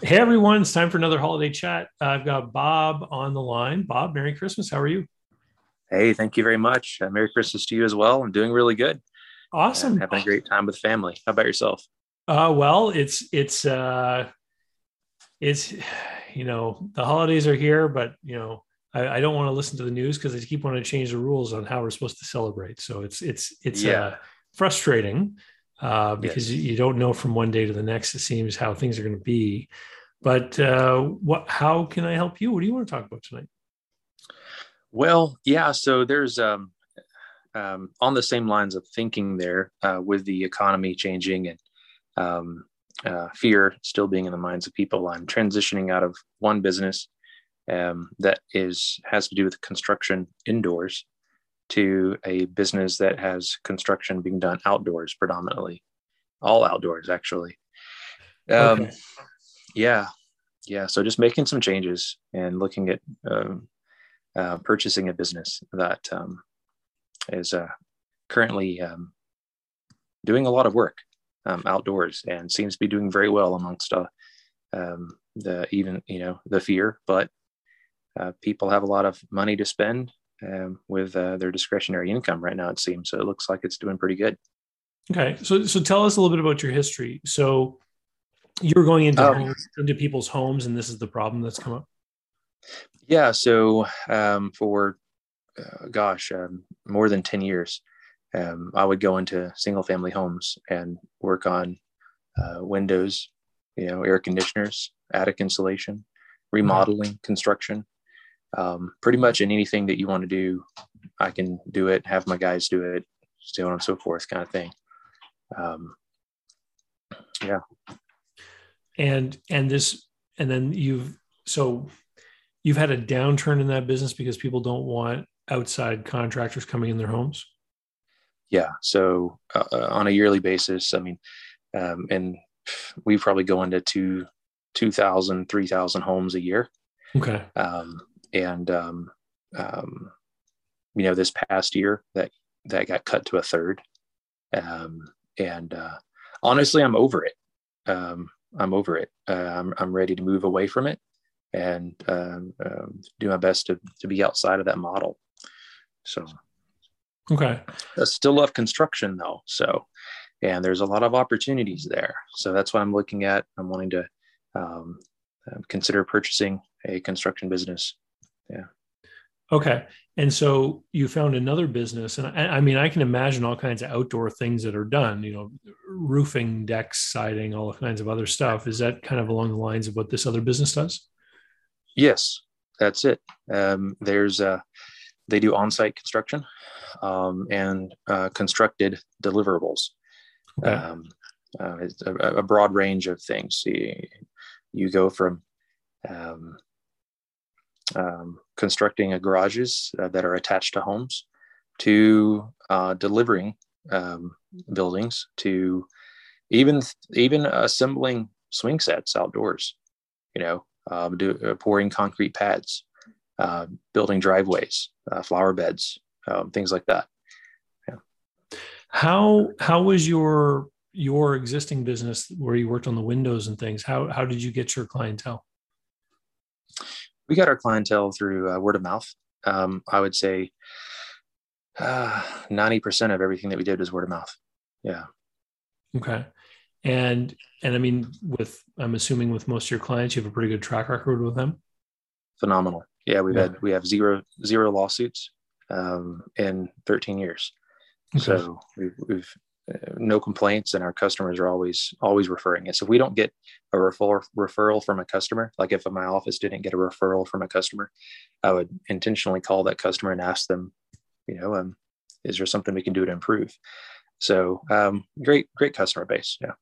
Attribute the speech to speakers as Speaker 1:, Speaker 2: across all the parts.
Speaker 1: Hey everyone, it's time for another holiday chat. I've got Bob on the line. Bob, Merry Christmas. How are you?
Speaker 2: Hey, thank you very much. Uh, Merry Christmas to you as well. I'm doing really good.
Speaker 1: Awesome.
Speaker 2: Uh, having a great time with family. How about yourself?
Speaker 1: Uh, well, it's it's uh, it's you know the holidays are here, but you know I, I don't want to listen to the news because they keep wanting to change the rules on how we're supposed to celebrate. So it's it's it's uh, yeah. uh, frustrating uh, because yes. you don't know from one day to the next. It seems how things are going to be. But uh, what? How can I help you? What do you want to talk about tonight?
Speaker 2: Well, yeah. So there's um, um, on the same lines of thinking there uh, with the economy changing and um, uh, fear still being in the minds of people. I'm transitioning out of one business um, that is has to do with construction indoors to a business that has construction being done outdoors predominantly, all outdoors actually. Um, okay. Yeah, yeah. So just making some changes and looking at um, uh, purchasing a business that um, is uh, currently um, doing a lot of work um, outdoors and seems to be doing very well amongst uh, um, the even you know the fear, but uh, people have a lot of money to spend um, with uh, their discretionary income right now. It seems so. It looks like it's doing pretty good.
Speaker 1: Okay, so so tell us a little bit about your history. So you were going into um, homes, into people's homes, and this is the problem that's come up.
Speaker 2: Yeah. So um, for uh, gosh, um, more than ten years, um, I would go into single family homes and work on uh, windows, you know, air conditioners, attic insulation, remodeling, construction um, pretty much in anything that you want to do, I can do it, have my guys do it, so on and so forth, kind of thing. Um, yeah.
Speaker 1: And and this and then you've so you've had a downturn in that business because people don't want outside contractors coming in their homes.
Speaker 2: Yeah. So uh, uh on a yearly basis, I mean, um, and we probably go into two, 2,000, 3,000 homes a year.
Speaker 1: Okay.
Speaker 2: Um, and um, um, you know this past year that that got cut to a third. Um, and uh, honestly i'm over it. Um, i'm over it. Uh, I'm, I'm ready to move away from it and um, um, do my best to, to be outside of that model. So
Speaker 1: okay.
Speaker 2: I still love construction though. So and there's a lot of opportunities there. So that's what i'm looking at i'm wanting to um, consider purchasing a construction business yeah.
Speaker 1: Okay. And so you found another business and I, I, mean i can imagine all kinds of outdoor things that are done you know roofing decks siding all kinds of other stuff. Is that kind of along the lines of what this other business does?
Speaker 2: Yes that's it. Um, there's uh, they do on-site construction um, and uh, constructed deliverables. Okay. um, uh, it's a, a, broad range of things. You, you go from um, um, constructing garages uh, that are attached to homes to uh, delivering um, buildings to even even assembling swing sets outdoors you know um, do, uh, pouring concrete pads uh, building driveways uh, flower beds um, things like that.
Speaker 1: Yeah. how how was your your existing business where you worked on the windows and things? How how did you get your clientele
Speaker 2: we got our clientele through uh, word of mouth. Um, I would say uh, ninety uh, percent of everything that we did was word of mouth. Yeah.
Speaker 1: Okay. And and I mean, with I'm assuming with most of your clients, you have a pretty good track record with them.
Speaker 2: Phenomenal. Yeah, we've yeah. had we have zero zero lawsuits um, in 13 years. Okay. So we've, we've no complaints and our customers are always always referring us. If we don't get a referral referral from a customer like if my office didn't get a referral from a customer i would intentionally call that customer and ask them you know um, is there something we can do to improve? So um, great great customer base yeah.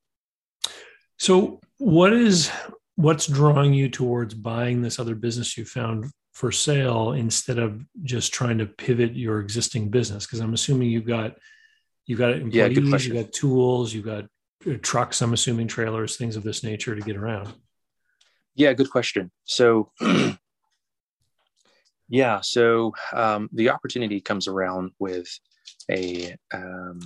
Speaker 1: So what is what's drawing you towards buying this other business you found for sale instead of just trying to pivot your existing business? Because i'm assuming you've got You've got employees, yeah, you've got tools, you've got uh, trucks, I'm assuming trailers, things of this nature to get around.
Speaker 2: Yeah, good question. So, yeah, so um, the opportunity comes around with a um,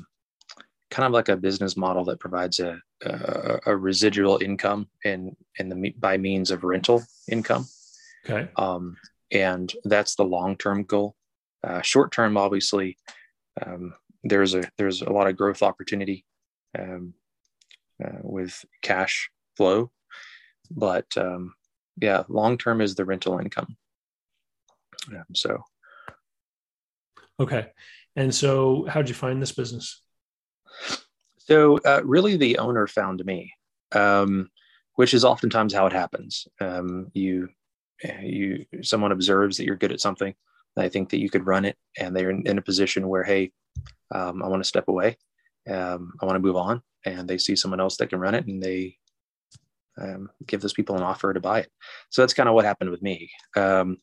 Speaker 2: kind of like a business model that provides a, a, a residual income in in the by means of rental income.
Speaker 1: Okay.
Speaker 2: Um, and that's the long term goal. Uh, short term, obviously, um, there's a there's a lot of growth opportunity um, uh, with cash flow, but um, yeah, long term is the rental income. Um, so,
Speaker 1: okay, and so how'd you find this business?
Speaker 2: So, uh, really, the owner found me, um, which is oftentimes how it happens. Um, you you someone observes that you're good at something they think that you could run it and they're in, in a position where hey um, i want to step away um, i want to move on and they see someone else that can run it and they um, give those people an offer to buy it. So that's kind of what happened with me. Um,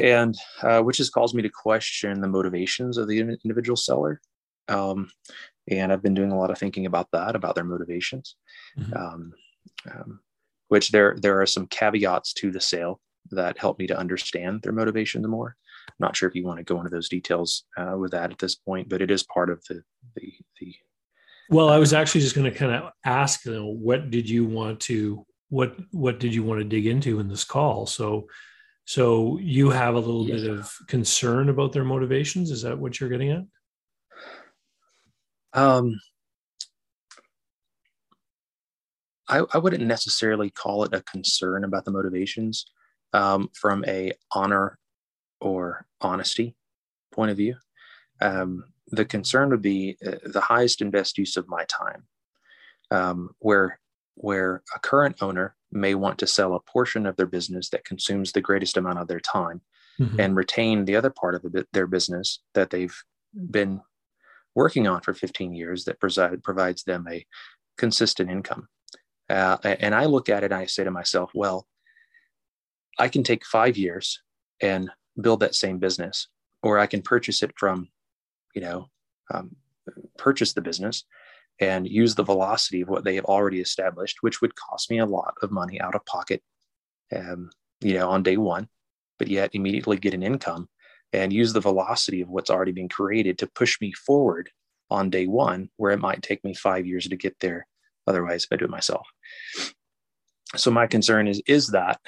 Speaker 2: and uh, which has caused me to question the motivations of the individual seller. Um, and i've been doing a lot of thinking about that about their motivations. Mm-hmm. Um, which there there are some caveats to the sale that help me to understand their motivations more. I'm not sure if you want to go into those details uh, with that at this point, but it is part of the the, the
Speaker 1: well, I was actually just going to kind of ask, you know, what did you want to what what did you want to dig into in this call? So so you have a little yeah. bit of concern about their motivations. Is that what you're getting at?
Speaker 2: Um, I, I wouldn't necessarily call it a concern about the motivations um, from a honor or honesty point of view. Um, the concern would be uh, the highest and best use of my time, um, where where a current owner may want to sell a portion of their business that consumes the greatest amount of their time mm-hmm. and retain the other part of the, their business that they've been working on for 15 years that preside, provides them a consistent income. Uh, and I look at it and I say to myself, well, I can take five years and build that same business, or I can purchase it from, you know, um, purchase the business and use the velocity of what they have already established, which would cost me a lot of money out of pocket, um, you know, on day one, but yet immediately get an income and use the velocity of what's already been created to push me forward on day one, where it might take me five years to get there otherwise if I do it myself. So my concern is, is that,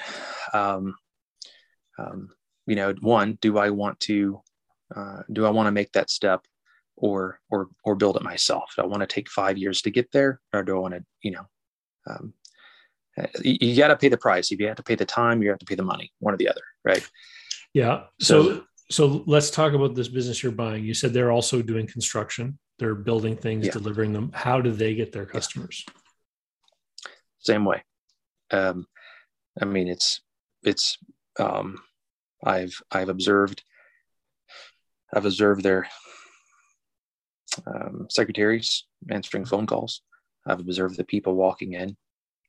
Speaker 2: um, um, you know, one, do I want to, uh, do I want to make that step or, or, or build it myself? Do I want to take five years to get there or do I want to, you know, um, you, you got to pay the price. If you have to pay the time, you have to pay the money, one or the other. Right.
Speaker 1: Yeah. So, so, so let's talk about this business you're buying. You said they're also doing construction they're building things, yeah. delivering them. How do they get their customers?
Speaker 2: Same way. Um, I mean, it's it's. Um, I've I've observed. I've observed their um, secretaries answering phone calls. I've observed the people walking in.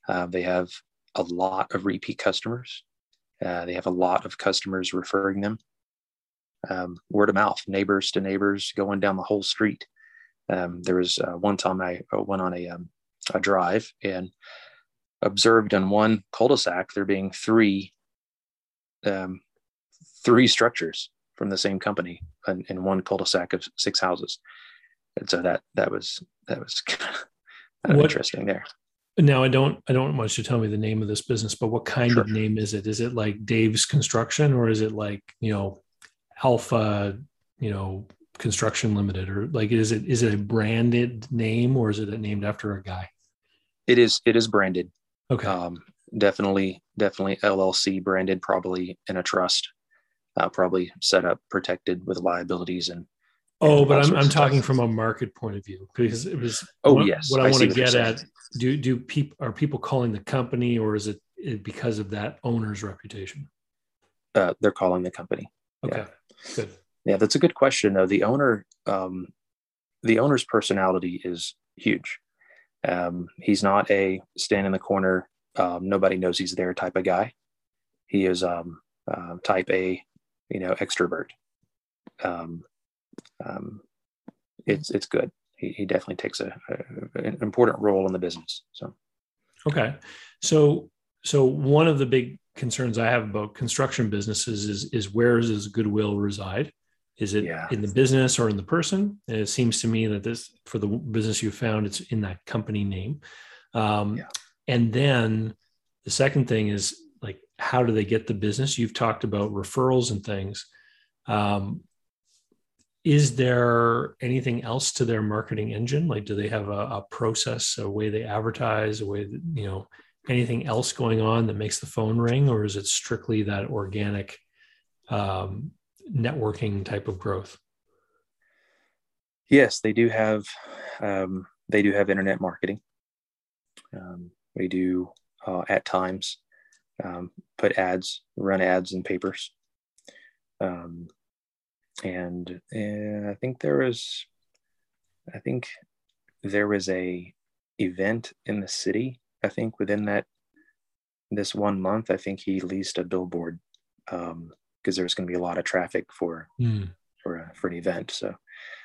Speaker 2: Uh, they have a lot of repeat customers. Uh, they have a lot of customers referring them. Um, word of mouth, neighbors to neighbors, going down the whole street. Um, there was uh, one time I uh, went on a, um, a drive and observed on one cul-de-sac there being three um, three structures from the same company in, in, one cul-de-sac of six houses. And so that that was that was kind of what, interesting there.
Speaker 1: Now I don't I don't want you to tell me the name of this business, but what kind sure. of name is it? Is it like Dave's Construction or is it like you know Alpha you know construction limited or like is it is it a branded name or is it named after a guy
Speaker 2: it is it is branded
Speaker 1: okay.
Speaker 2: Um, definitely definitely llc branded probably in a trust uh, probably set up protected with liabilities and
Speaker 1: oh and but i'm, I'm talking from a market point of view because it was
Speaker 2: oh
Speaker 1: what,
Speaker 2: yes
Speaker 1: what i, I want to get at. Do do people are people calling the company or is it because of that owner's reputation?
Speaker 2: Uh, they're calling the company.
Speaker 1: Okay yeah. good.
Speaker 2: Yeah, that's a good question. Though. The owner, um, the owner's personality is huge. Um, he's not a stand in the corner, um, nobody knows he's there type of guy. He is um, uh, type A, you know, extrovert. Um, um, it's it's good. He, he definitely takes a, a, an important role in the business. So,
Speaker 1: okay, so so one of the big concerns I have about construction businesses is is where does goodwill reside? Is it
Speaker 2: Yeah.
Speaker 1: in the business or in the person? And it seems to me that this, for the business you found, it's in that company name. Um,
Speaker 2: Yeah.
Speaker 1: And then the second thing is like, how do they get the business? You've talked about referrals and things. Um, is there anything else to their marketing engine? Like, do they have a, a process, a way they advertise, a way that, you know, anything else going on that makes the phone ring, or is it strictly that organic um, networking type of growth?
Speaker 2: Yes, they do have. Um, they do have internet marketing. Um, we do uh, at times um, put ads, run ads in papers, um, and uh, I think there was, I think there was a event in the city. I think within that this one month, I think he leased a billboard because there was going to be a lot of traffic for
Speaker 1: Hmm.
Speaker 2: for a, for an event. So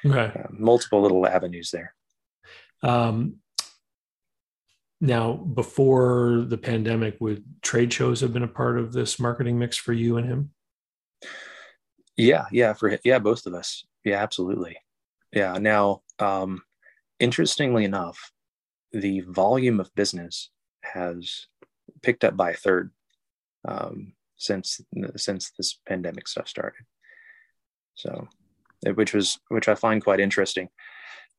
Speaker 1: Okay.
Speaker 2: uh, multiple little avenues there.
Speaker 1: Um, now, before the pandemic, would trade shows have been a part of this marketing mix for you and him?
Speaker 2: Yeah, yeah, for yeah, both of us. Yeah, absolutely. Yeah. Now, um, interestingly enough, the volume of business has picked up by a third um, since since this pandemic stuff started. So, which was which I find quite interesting.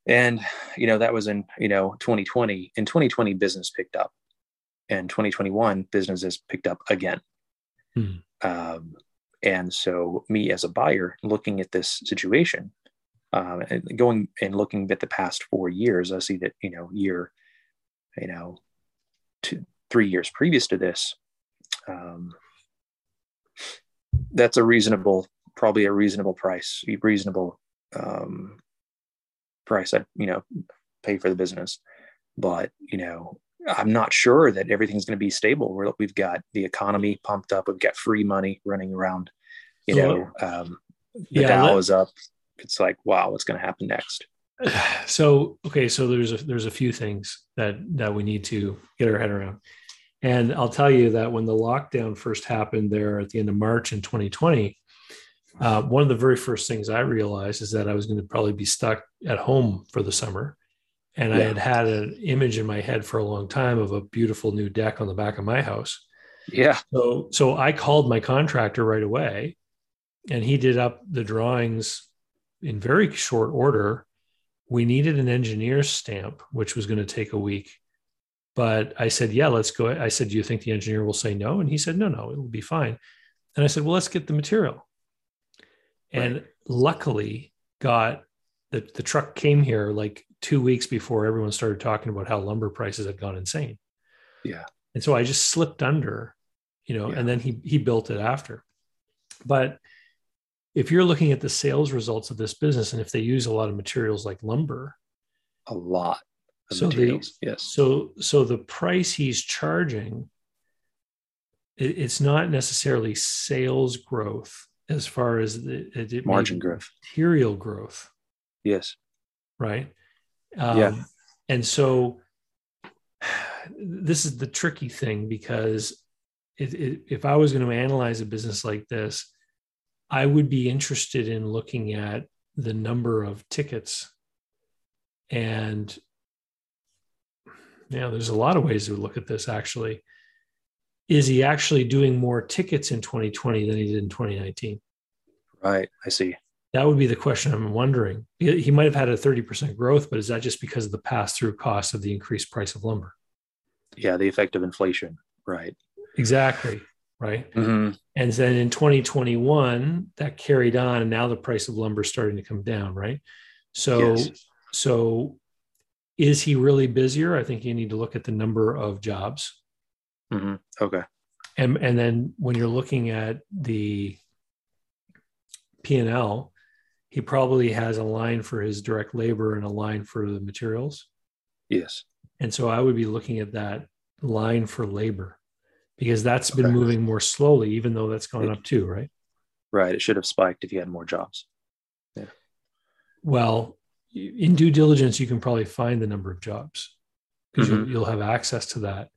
Speaker 2: And you know that was in you know 2020. In 2020, business picked up, and 2021 businesses picked up again.
Speaker 1: Hmm.
Speaker 2: Um, and so, me as a buyer looking at this situation, um, and going and looking at the past four years, I see that you know year, you know, two, three years previous to this, um, that's a reasonable, probably a reasonable price, reasonable um, price I'd you know pay for the business. But you know, I'm not sure that everything's going to be stable. We're, we've got the economy pumped up. We've got free money running around. You know, um, the
Speaker 1: yeah,
Speaker 2: Dow
Speaker 1: let-
Speaker 2: is up. It's like, wow, what's going to happen next?
Speaker 1: so okay so there's a there's a few things that that we need to get our head around and i'll tell you that when the lockdown first happened there at the end of march in 2020 uh, one of the very first things i realized is that i was going to probably be stuck at home for the summer and i had had an image in my head for a long time of a beautiful new deck on the back of my house
Speaker 2: Yeah,
Speaker 1: so so I called my contractor right away and he did up the drawings in very short order. We needed an engineer's stamp, which was going to take a week. But I said, yeah, let's go. I said, do you think the engineer will say no? And he said, no, no, it will be fine. And I said, well, let's get the material. And luckily got the, the truck came here like two weeks before everyone started talking about how lumber prices had gone insane.
Speaker 2: Yeah.
Speaker 1: And so I just slipped under, you know,
Speaker 2: Yeah.
Speaker 1: and then he he built it after. But if you're looking at the sales results of this business and if they use a lot of materials like lumber,
Speaker 2: a lot of
Speaker 1: So the-
Speaker 2: yes.
Speaker 1: so so the price he's charging it, it's not necessarily sales growth as far as the it, it
Speaker 2: Margin growth.
Speaker 1: material growth
Speaker 2: Yes.
Speaker 1: right um,
Speaker 2: Yeah.
Speaker 1: and so this is the tricky thing because it, it, if i was going to analyze a business like this i would be interested in looking at the number of tickets and yeah there's a lot of ways to look at this actually is he actually doing more tickets in 2020 than he did in 2019
Speaker 2: Right. I see.
Speaker 1: that would be the question I'm wondering. He might have had a 30% growth, but is that just because of the pass through cost of the increased price of lumber?
Speaker 2: Yeah. The effect of inflation. Right.
Speaker 1: Exactly. Right.
Speaker 2: Mhm.
Speaker 1: And then in 2021, that carried on, and now the price of lumber is starting to come down. Right. So,
Speaker 2: Yes.
Speaker 1: so is he really busier? I think you need to look at the number of jobs.
Speaker 2: Mhm. Okay.
Speaker 1: And, and then when you're looking at the P&L, he probably has a line for his direct labor and a line for the materials.
Speaker 2: Yes.
Speaker 1: And so I would be looking at that line for labor because that's been moving more slowly, even though that's gone up too, right?
Speaker 2: Right. It should have spiked if you had more jobs. Yeah.
Speaker 1: Well, in due diligence, you can probably find the number of jobs because you'll,
Speaker 2: Mhm.
Speaker 1: you'll have access to that.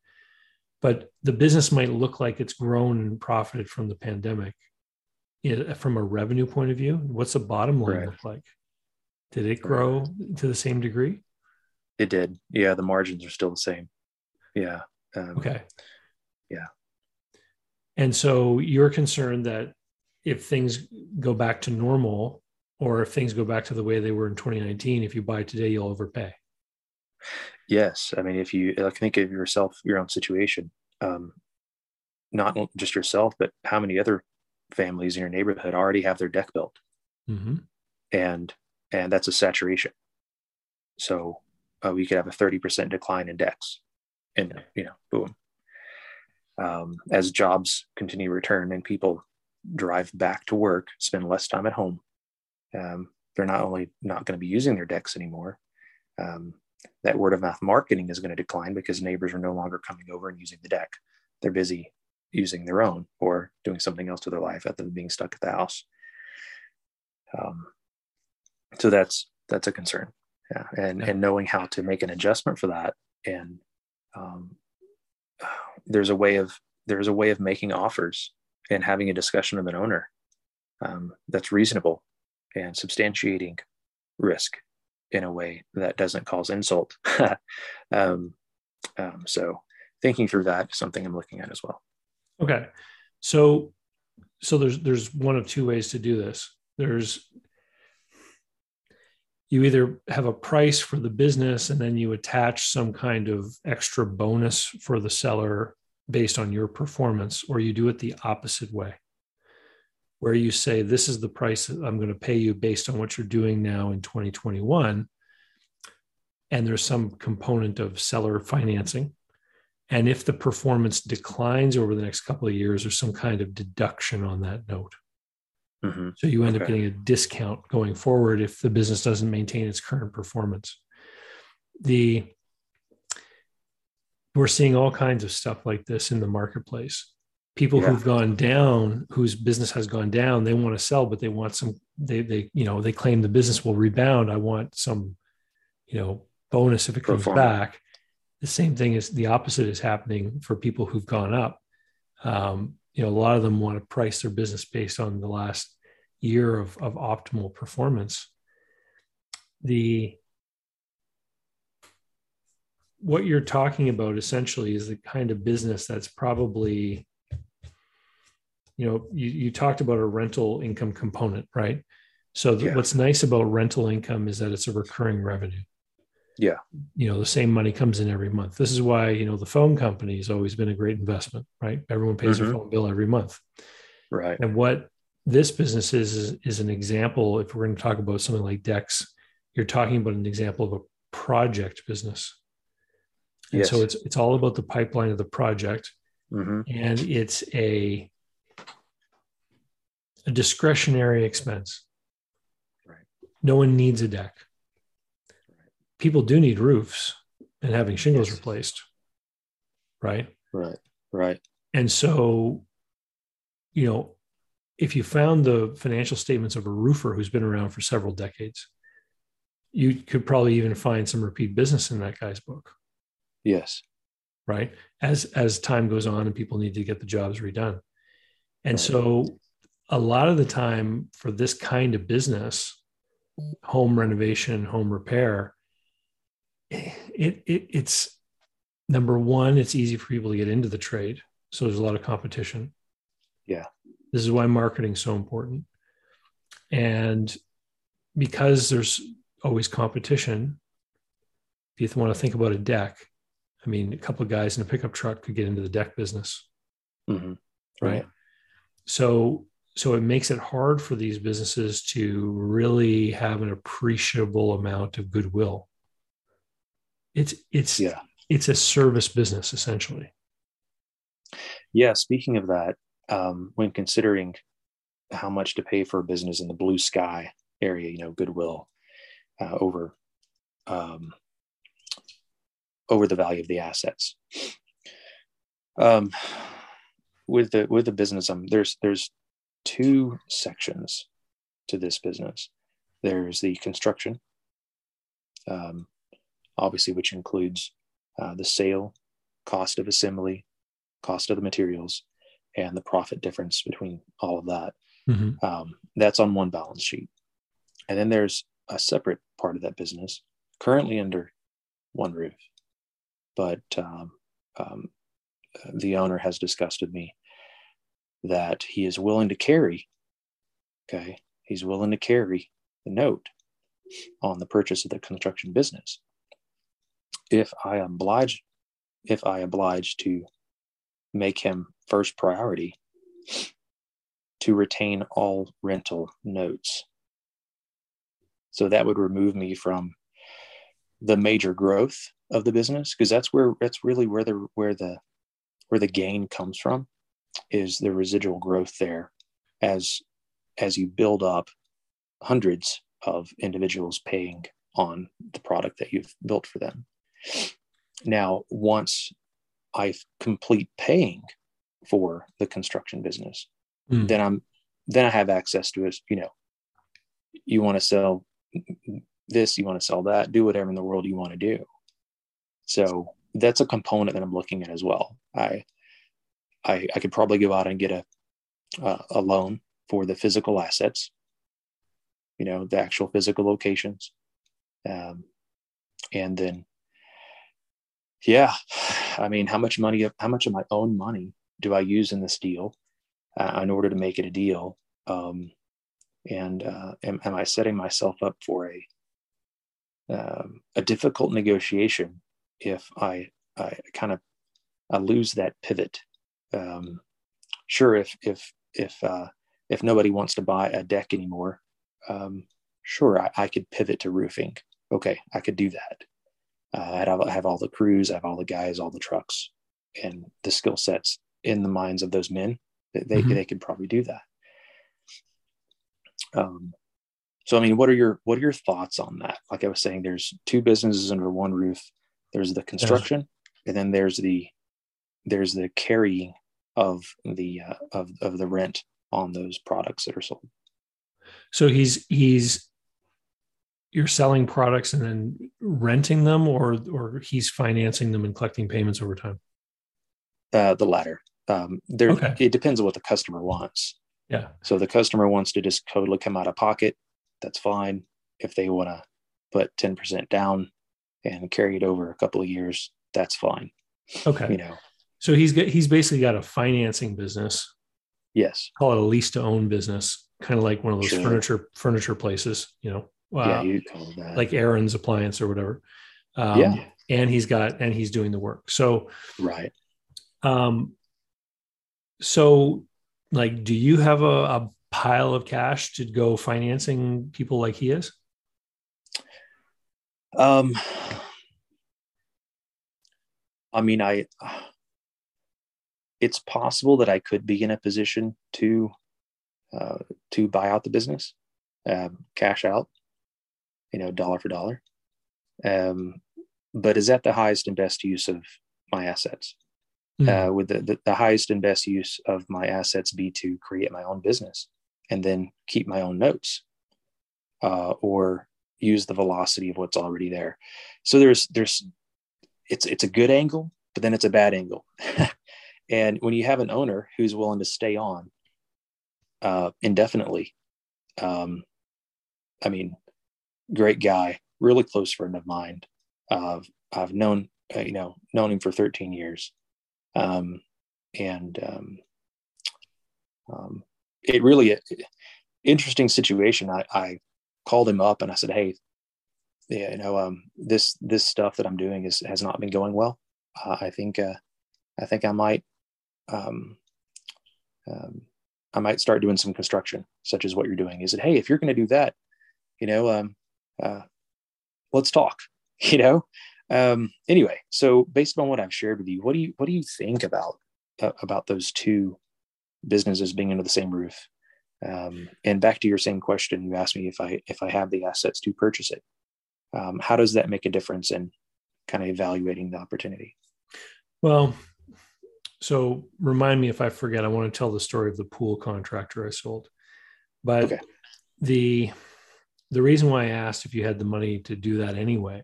Speaker 1: But the business might look like it's grown and profited from the pandemic. from a revenue point of view? What's the bottom line
Speaker 2: Right.
Speaker 1: look like? Did it grow to the same degree?
Speaker 2: It did. Yeah, the margins are still the same. Yeah. Um,
Speaker 1: Okay.
Speaker 2: Yeah.
Speaker 1: And so you're concerned that if things go back to normal, or if things go back to the way they were in 2019, if you buy today, you'll overpay.
Speaker 2: Yes, I mean, if you like, think of yourself, your own situation, um, not just yourself, but how many other families in your neighborhood already have their deck built,
Speaker 1: Mm-hmm.
Speaker 2: and and that's a saturation. So uh, we could have a thirty percent decline in decks, and you know, boom. Um, as jobs continue to return and people drive back to work, spend less time at home, um, they're not only not going to be using their decks anymore. Um, that word of mouth marketing is going to decline because neighbors are no longer coming over and using the deck. They're busy using their own or doing something else to their life other than being stuck at the house. Um, so that's that's a concern, yeah, and
Speaker 1: Yeah.
Speaker 2: and knowing how to make an adjustment for that, and um, there's a way of there's a way of making offers and having a discussion with an owner um, that's reasonable and substantiating risk in a way that doesn't cause insult. um, um, so thinking through that is something I'm looking at as well.
Speaker 1: Okay. So so there's there's one of two ways to do this. There's you either have a price for the business and then you attach some kind of extra bonus for the seller based on your performance or you do it the opposite way where you say this is the price I'm going to pay you based on what you're doing now in 2021 and there's some component of seller financing and if the performance declines over the next couple of years, there's some kind of deduction on that note.
Speaker 2: hmm
Speaker 1: So you end up getting a discount going forward if the business doesn't maintain its current performance. The we're seeing all kinds of stuff like this in the marketplace. People
Speaker 2: Yeah.
Speaker 1: who've gone down, whose business has gone down, they want to sell, but they want some. They they you know they claim the business will rebound. I want some, you know, bonus if it comes
Speaker 2: Perform.
Speaker 1: back. The same thing is the opposite is happening for people who've gone up. Um, you know, a lot of them want to price their business based on the last year of, of optimal performance. The what you're talking about essentially is the kind of business that's probably, you know, you, you talked about a rental income component, right? So the,
Speaker 2: Yeah.
Speaker 1: what's nice about rental income is that it's a recurring revenue.
Speaker 2: Yeah.
Speaker 1: You know, the same money comes in every month. This is why, you know, the phone company has always been a great investment, right? Everyone pays their
Speaker 2: Mhm.
Speaker 1: phone bill every month.
Speaker 2: Right.
Speaker 1: And what this business is, is is an example. If we're going to talk about something like decks, you're talking about an example of a project business. And so it's it's all about the pipeline of the project,
Speaker 2: hmm
Speaker 1: and it's a a discretionary expense.
Speaker 2: Right.
Speaker 1: No one needs a deck. People do need roofs and having shingles
Speaker 2: Yes.
Speaker 1: replaced, right?
Speaker 2: Right. Right.
Speaker 1: And so, you know, if you found the financial statements of a roofer who's been around for several decades, you could probably even find some repeat business in that guy's book,
Speaker 2: Yes.
Speaker 1: right? As as time goes on and people need to get the jobs redone. And
Speaker 2: Right.
Speaker 1: so a lot of the time for this kind of business, home renovation, home repair, it, it it's number one, it's easy for people to get into the trade. So there's a lot of competition.
Speaker 2: Yeah.
Speaker 1: This is why marketing is so important. And because there's always competition, if you want to think about a deck, I mean, a couple of guys in a pickup truck could get into the deck business
Speaker 2: hmm
Speaker 1: right so so it makes it hard for these businesses to really have an appreciable amount of goodwill it's it's
Speaker 2: Yeah.
Speaker 1: it's a service business essentially
Speaker 2: Yeah. Speaking of that, um, when considering how much to pay for a business in the blue sky area, you know, Goodwill uh, over um, over the value of the assets. Um, with the with the business, um, there's there's two sections to this business. There's the construction, um, obviously, which includes uh, the sale, cost of assembly, cost of the materials, and the profit difference between all of that. Mm-hmm. Um, that's on one balance sheet. And then there's a separate part of that business currently under one roof. But um, um, the owner has discussed with me that he is willing to carry, okay, he's willing to carry the note on the purchase of the construction business. If I oblige, if I oblige to make him first priority to retain all rental notes. So that would remove me from the major growth of the business because that's where that's really where the where the where the gain comes from is the residual growth there as as you build up hundreds of individuals paying on the product that you've built for them. Now, once I complete paying for the construction business, mm. then I'm then I have access to it. You know, you want to sell this, you want to sell that, do whatever in the world you want to do. So that's a component that I'm looking at as well. I I, I could probably go out and get a uh, a loan for the physical assets, you know, the actual physical locations, um, and then yeah, I mean, how much money, how much of my own money do I use in this deal uh, in order to make it a deal? Um, and uh, am, am, I setting myself up for a um, a difficult negotiation if I, I kind of I lose that pivot? Um, sure, if if if uh, if nobody wants to buy a deck anymore, um, sure, I, I could pivot to roofing. Okay, I could do that. Uh, I, have, I have all the crews, I have all the guys, all the trucks, and the skill sets in the minds of those men. They mm-hmm. they could probably do that. Um, so I mean, what are your what are your thoughts on that? Like I was saying, there's two businesses under one roof. There's the construction, and then there's the there's the carrying of the uh, of of the rent on those products that are sold.
Speaker 1: So he's he's you're selling products and then renting them, or or he's financing them and collecting payments over time.
Speaker 2: Uh, the latter. Um, there, okay. it depends on what the customer wants.
Speaker 1: Yeah.
Speaker 2: So the customer wants to just totally come out of pocket. That's fine. If they want to put 10% down and carry it over a couple of years, that's fine.
Speaker 1: Okay.
Speaker 2: You know,
Speaker 1: so he's got, he's basically got a financing business.
Speaker 2: Yes.
Speaker 1: Call it a lease to own business, kind of like one of those sure. furniture, furniture places, you know,
Speaker 2: uh, yeah, you call that
Speaker 1: like Aaron's appliance or whatever. Um, yeah. And he's got, and he's doing the work. So,
Speaker 2: right.
Speaker 1: Um, so like do you have a, a pile of cash to go financing people like he is
Speaker 2: um i mean i it's possible that i could be in a position to uh, to buy out the business um, cash out you know dollar for dollar. Um, but is that the highest and best use of my assets? Mm. uh, would the, the, the, highest and best use of my assets be to create my own business and then keep my own notes uh, or use the velocity of what's already there? So there's there's it's it's a good angle but then it's a bad angle and when you have an owner who's willing to stay on uh, indefinitely um, i mean great guy really close friend of mine uh, i've known uh, you know known him for 13 years um, and um, um, it really interesting situation. I, I, called him up and I said, "Hey, yeah, you know, um, this this stuff that I'm doing is has not been going well. Uh, I think uh, I think I might um, um, I might start doing some construction, such as what you're doing. He said, "Hey, if you're going to do that, you know, um, uh, let's talk." You know, um, anyway, so based on what I've shared with you, what do you what do you think about uh, about those two businesses being under the same roof? Um, and back to your same question, you asked me if I if I have the assets to purchase it. Um, how does that make a difference in kind of evaluating the opportunity?
Speaker 1: Well, so remind me if I forget. I want to tell the story of the pool contractor I sold, but okay. the the reason why I asked if you had the money to do that anyway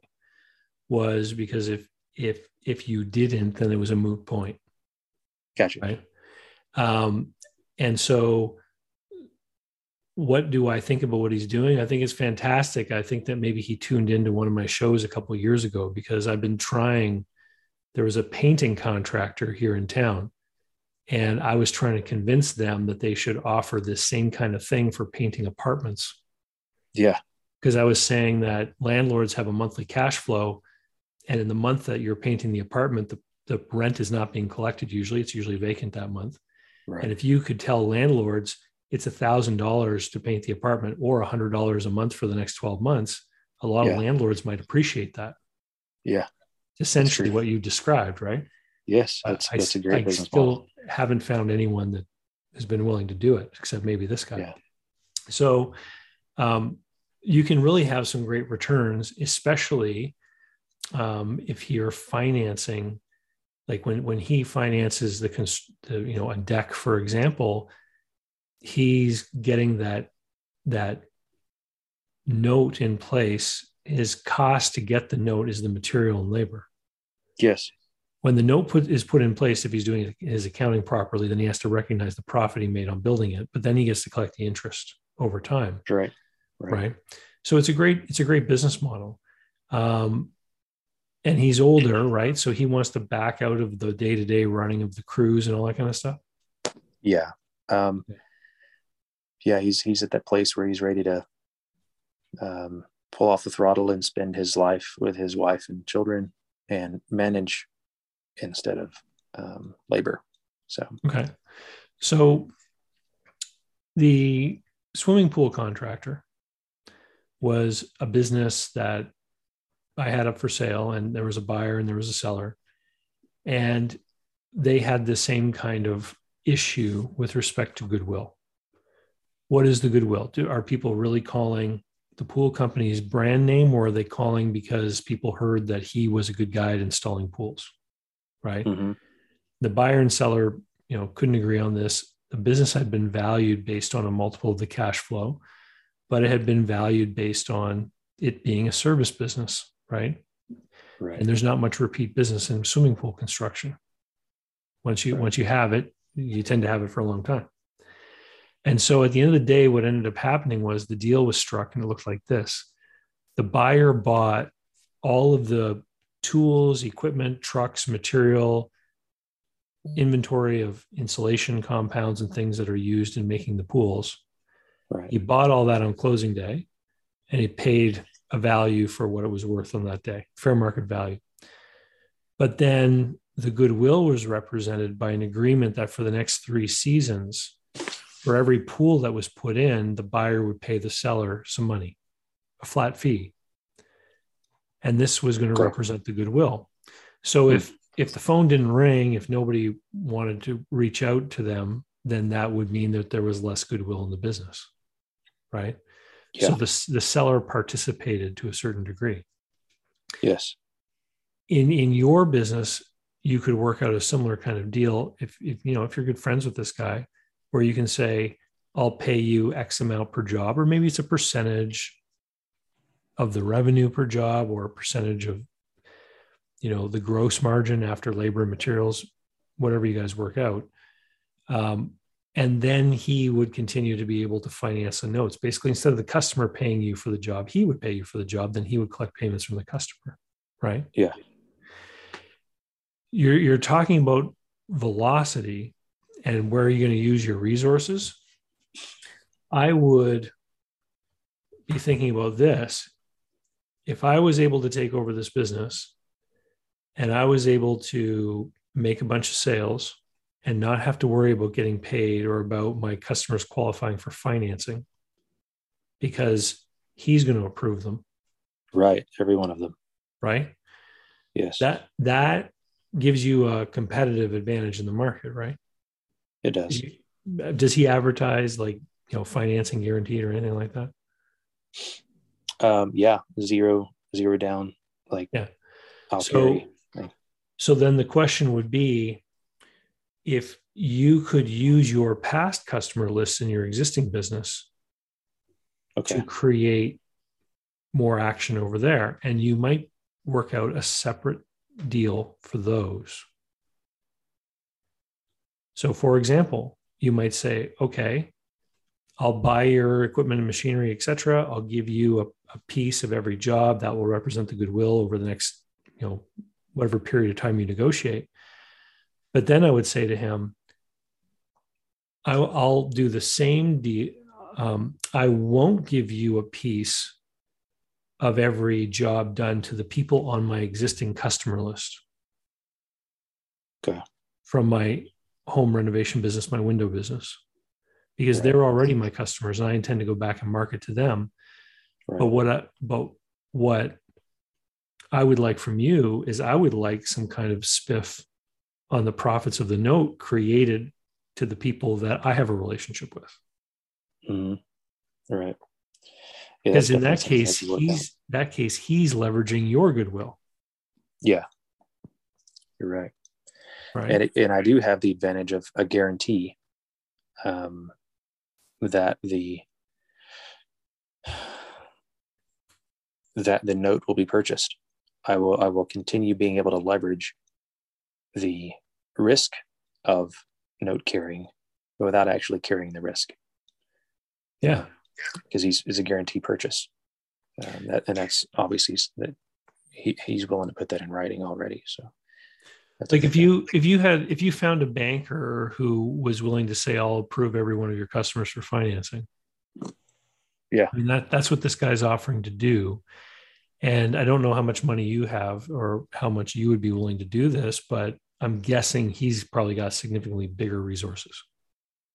Speaker 1: was because if if if you didn't, then it was a moot point.
Speaker 2: Gotcha.
Speaker 1: Right. Um, and so what do I think about what he's doing? I think it's fantastic. I think that maybe he tuned into one of my shows a couple years ago because I've been trying. There was a painting contractor here in town, and I was trying to convince them that they should offer this same kind of thing for painting apartments.
Speaker 2: Yeah.
Speaker 1: Because I was saying that landlords have a monthly cash flow, and in the month that you're painting the apartment, the, the rent is not being collected usually. It's usually vacant that month. Right. And if you could tell landlords, it's a thousand dollars to paint the apartment or a hundred dollars a month for the next 12 months a lot yeah. of landlords might appreciate that
Speaker 2: yeah
Speaker 1: essentially what you described right?
Speaker 2: Yes that's, uh, that's I, a great I
Speaker 1: still model. haven't found anyone that has been willing to do it except maybe this guy. Yeah. so um, you can really have some great returns especially um, if you're financing like when when he finances the, the you know a deck for example he's getting that that note in place. His cost to get the note is the material and labor
Speaker 2: yes.
Speaker 1: When the note put, is put in place if he's doing his accounting properly then he has to recognize the profit he made on building it but then he gets to collect the interest over time.
Speaker 2: Right.
Speaker 1: Right, right? so it's a great it's a great business model. Um, and he's older right? So he wants to back out of the day-to-day running of the crews and all that kind of stuff?
Speaker 2: Yeah. Um, yeah, he's he's at that place where he's ready to um, pull off the throttle and spend his life with his wife and children and manage instead of um, labor. So
Speaker 1: okay, so the swimming pool contractor was a business that I had up for sale, and there was a buyer and there was a seller, and they had the same kind of issue with respect to goodwill what is the goodwill? Do, are people really calling the pool company's brand name or are they calling because people heard that he was a good guy at installing pools? Right. Mm-hmm. The buyer and seller, you know, couldn't agree on this. The business had been valued based on a multiple of the cash flow, but it had been valued based on it being a service business, right? Right. And there's not much repeat business in swimming pool construction. Once you right. once you have it, you tend to have it for a long time. And so at the end of the day, what ended up happening was the deal was struck and it looked like this. The buyer bought all of the tools, equipment, trucks, material, inventory of insulation compounds and things that are used in making the pools. Right. He bought all that on closing day and he paid a value for what it was worth on that day, fair market value. But then the goodwill was represented by an agreement that for the next three seasons, for every pool that was put in, the buyer would pay the seller some money, a flat fee. And this was going to represent the goodwill. So hmm. if if the phone didn't ring, if nobody wanted to reach out to them, then that would mean that there was less goodwill in the business. Right. Yeah. So the, the seller participated to a certain degree.
Speaker 2: Yes.
Speaker 1: In in your business, you could work out a similar kind of deal if, if you know if you're good friends with this guy where you can say, I'll pay you X amount per job, or maybe it's a percentage of the revenue per job or a percentage of, you know, the gross margin after labor and materials, whatever you guys work out. Um, and then he would continue to be able to finance the notes. Basically, instead of the customer paying you for the job, he would pay you for the job. Then he would collect payments from the customer, right?
Speaker 2: Yeah.
Speaker 1: You're you're talking about velocity and where are you going to use your resources? I would be thinking about this. If I was able to take over this business and I was able to make a bunch of sales and not have to worry about getting paid or about my customers qualifying for financing because he's going to approve them.
Speaker 2: Right. Every one of them.
Speaker 1: Right.
Speaker 2: Yes.
Speaker 1: That, that gives you a competitive advantage in the market, right?
Speaker 2: It does.
Speaker 1: Does he advertise like you know financing guaranteed or anything like that?
Speaker 2: Um, yeah, zero zero down. Like
Speaker 1: yeah. So, so then the question would be, if you could use your past customer lists in your existing business okay. to create more action over there, and you might work out a separate deal for those. So, for example, you might say, okay, I'll buy your equipment and machinery, etc. I'll give you a, a piece of every job that will represent the goodwill over the next, you know, whatever period of time you negotiate. But then I would say to him, I'll, I'll do the same deal. Um, I won't give you a piece of every job done to the people on my existing customer list.
Speaker 2: Okay.
Speaker 1: From my home renovation business, my window business because right. they're already my customers and I intend to go back and market to them. Right. But what I, but what I would like from you is I would like some kind of spiff on the profits of the note created to the people that I have a relationship with.
Speaker 2: Mm-hmm. Right.
Speaker 1: Yeah, because in that case, he's that case he's leveraging your goodwill.
Speaker 2: Yeah, you're right.
Speaker 1: Right.
Speaker 2: And it, and I do have the advantage of a guarantee um, that the that the note will be purchased. I will I will continue being able to leverage the risk of note carrying without actually carrying the risk.
Speaker 1: Yeah,
Speaker 2: because he's is a guarantee purchase, um, that, and that's obviously that he, he's willing to put that in writing already. So
Speaker 1: like if you if you had if you found a banker who was willing to say i'll approve every one of your customers for financing
Speaker 2: yeah.
Speaker 1: I mean that that's what this guy's offering to do. And i don't know how much money you have or how much you would be willing to do this but i'm guessing he's probably got significantly bigger resources.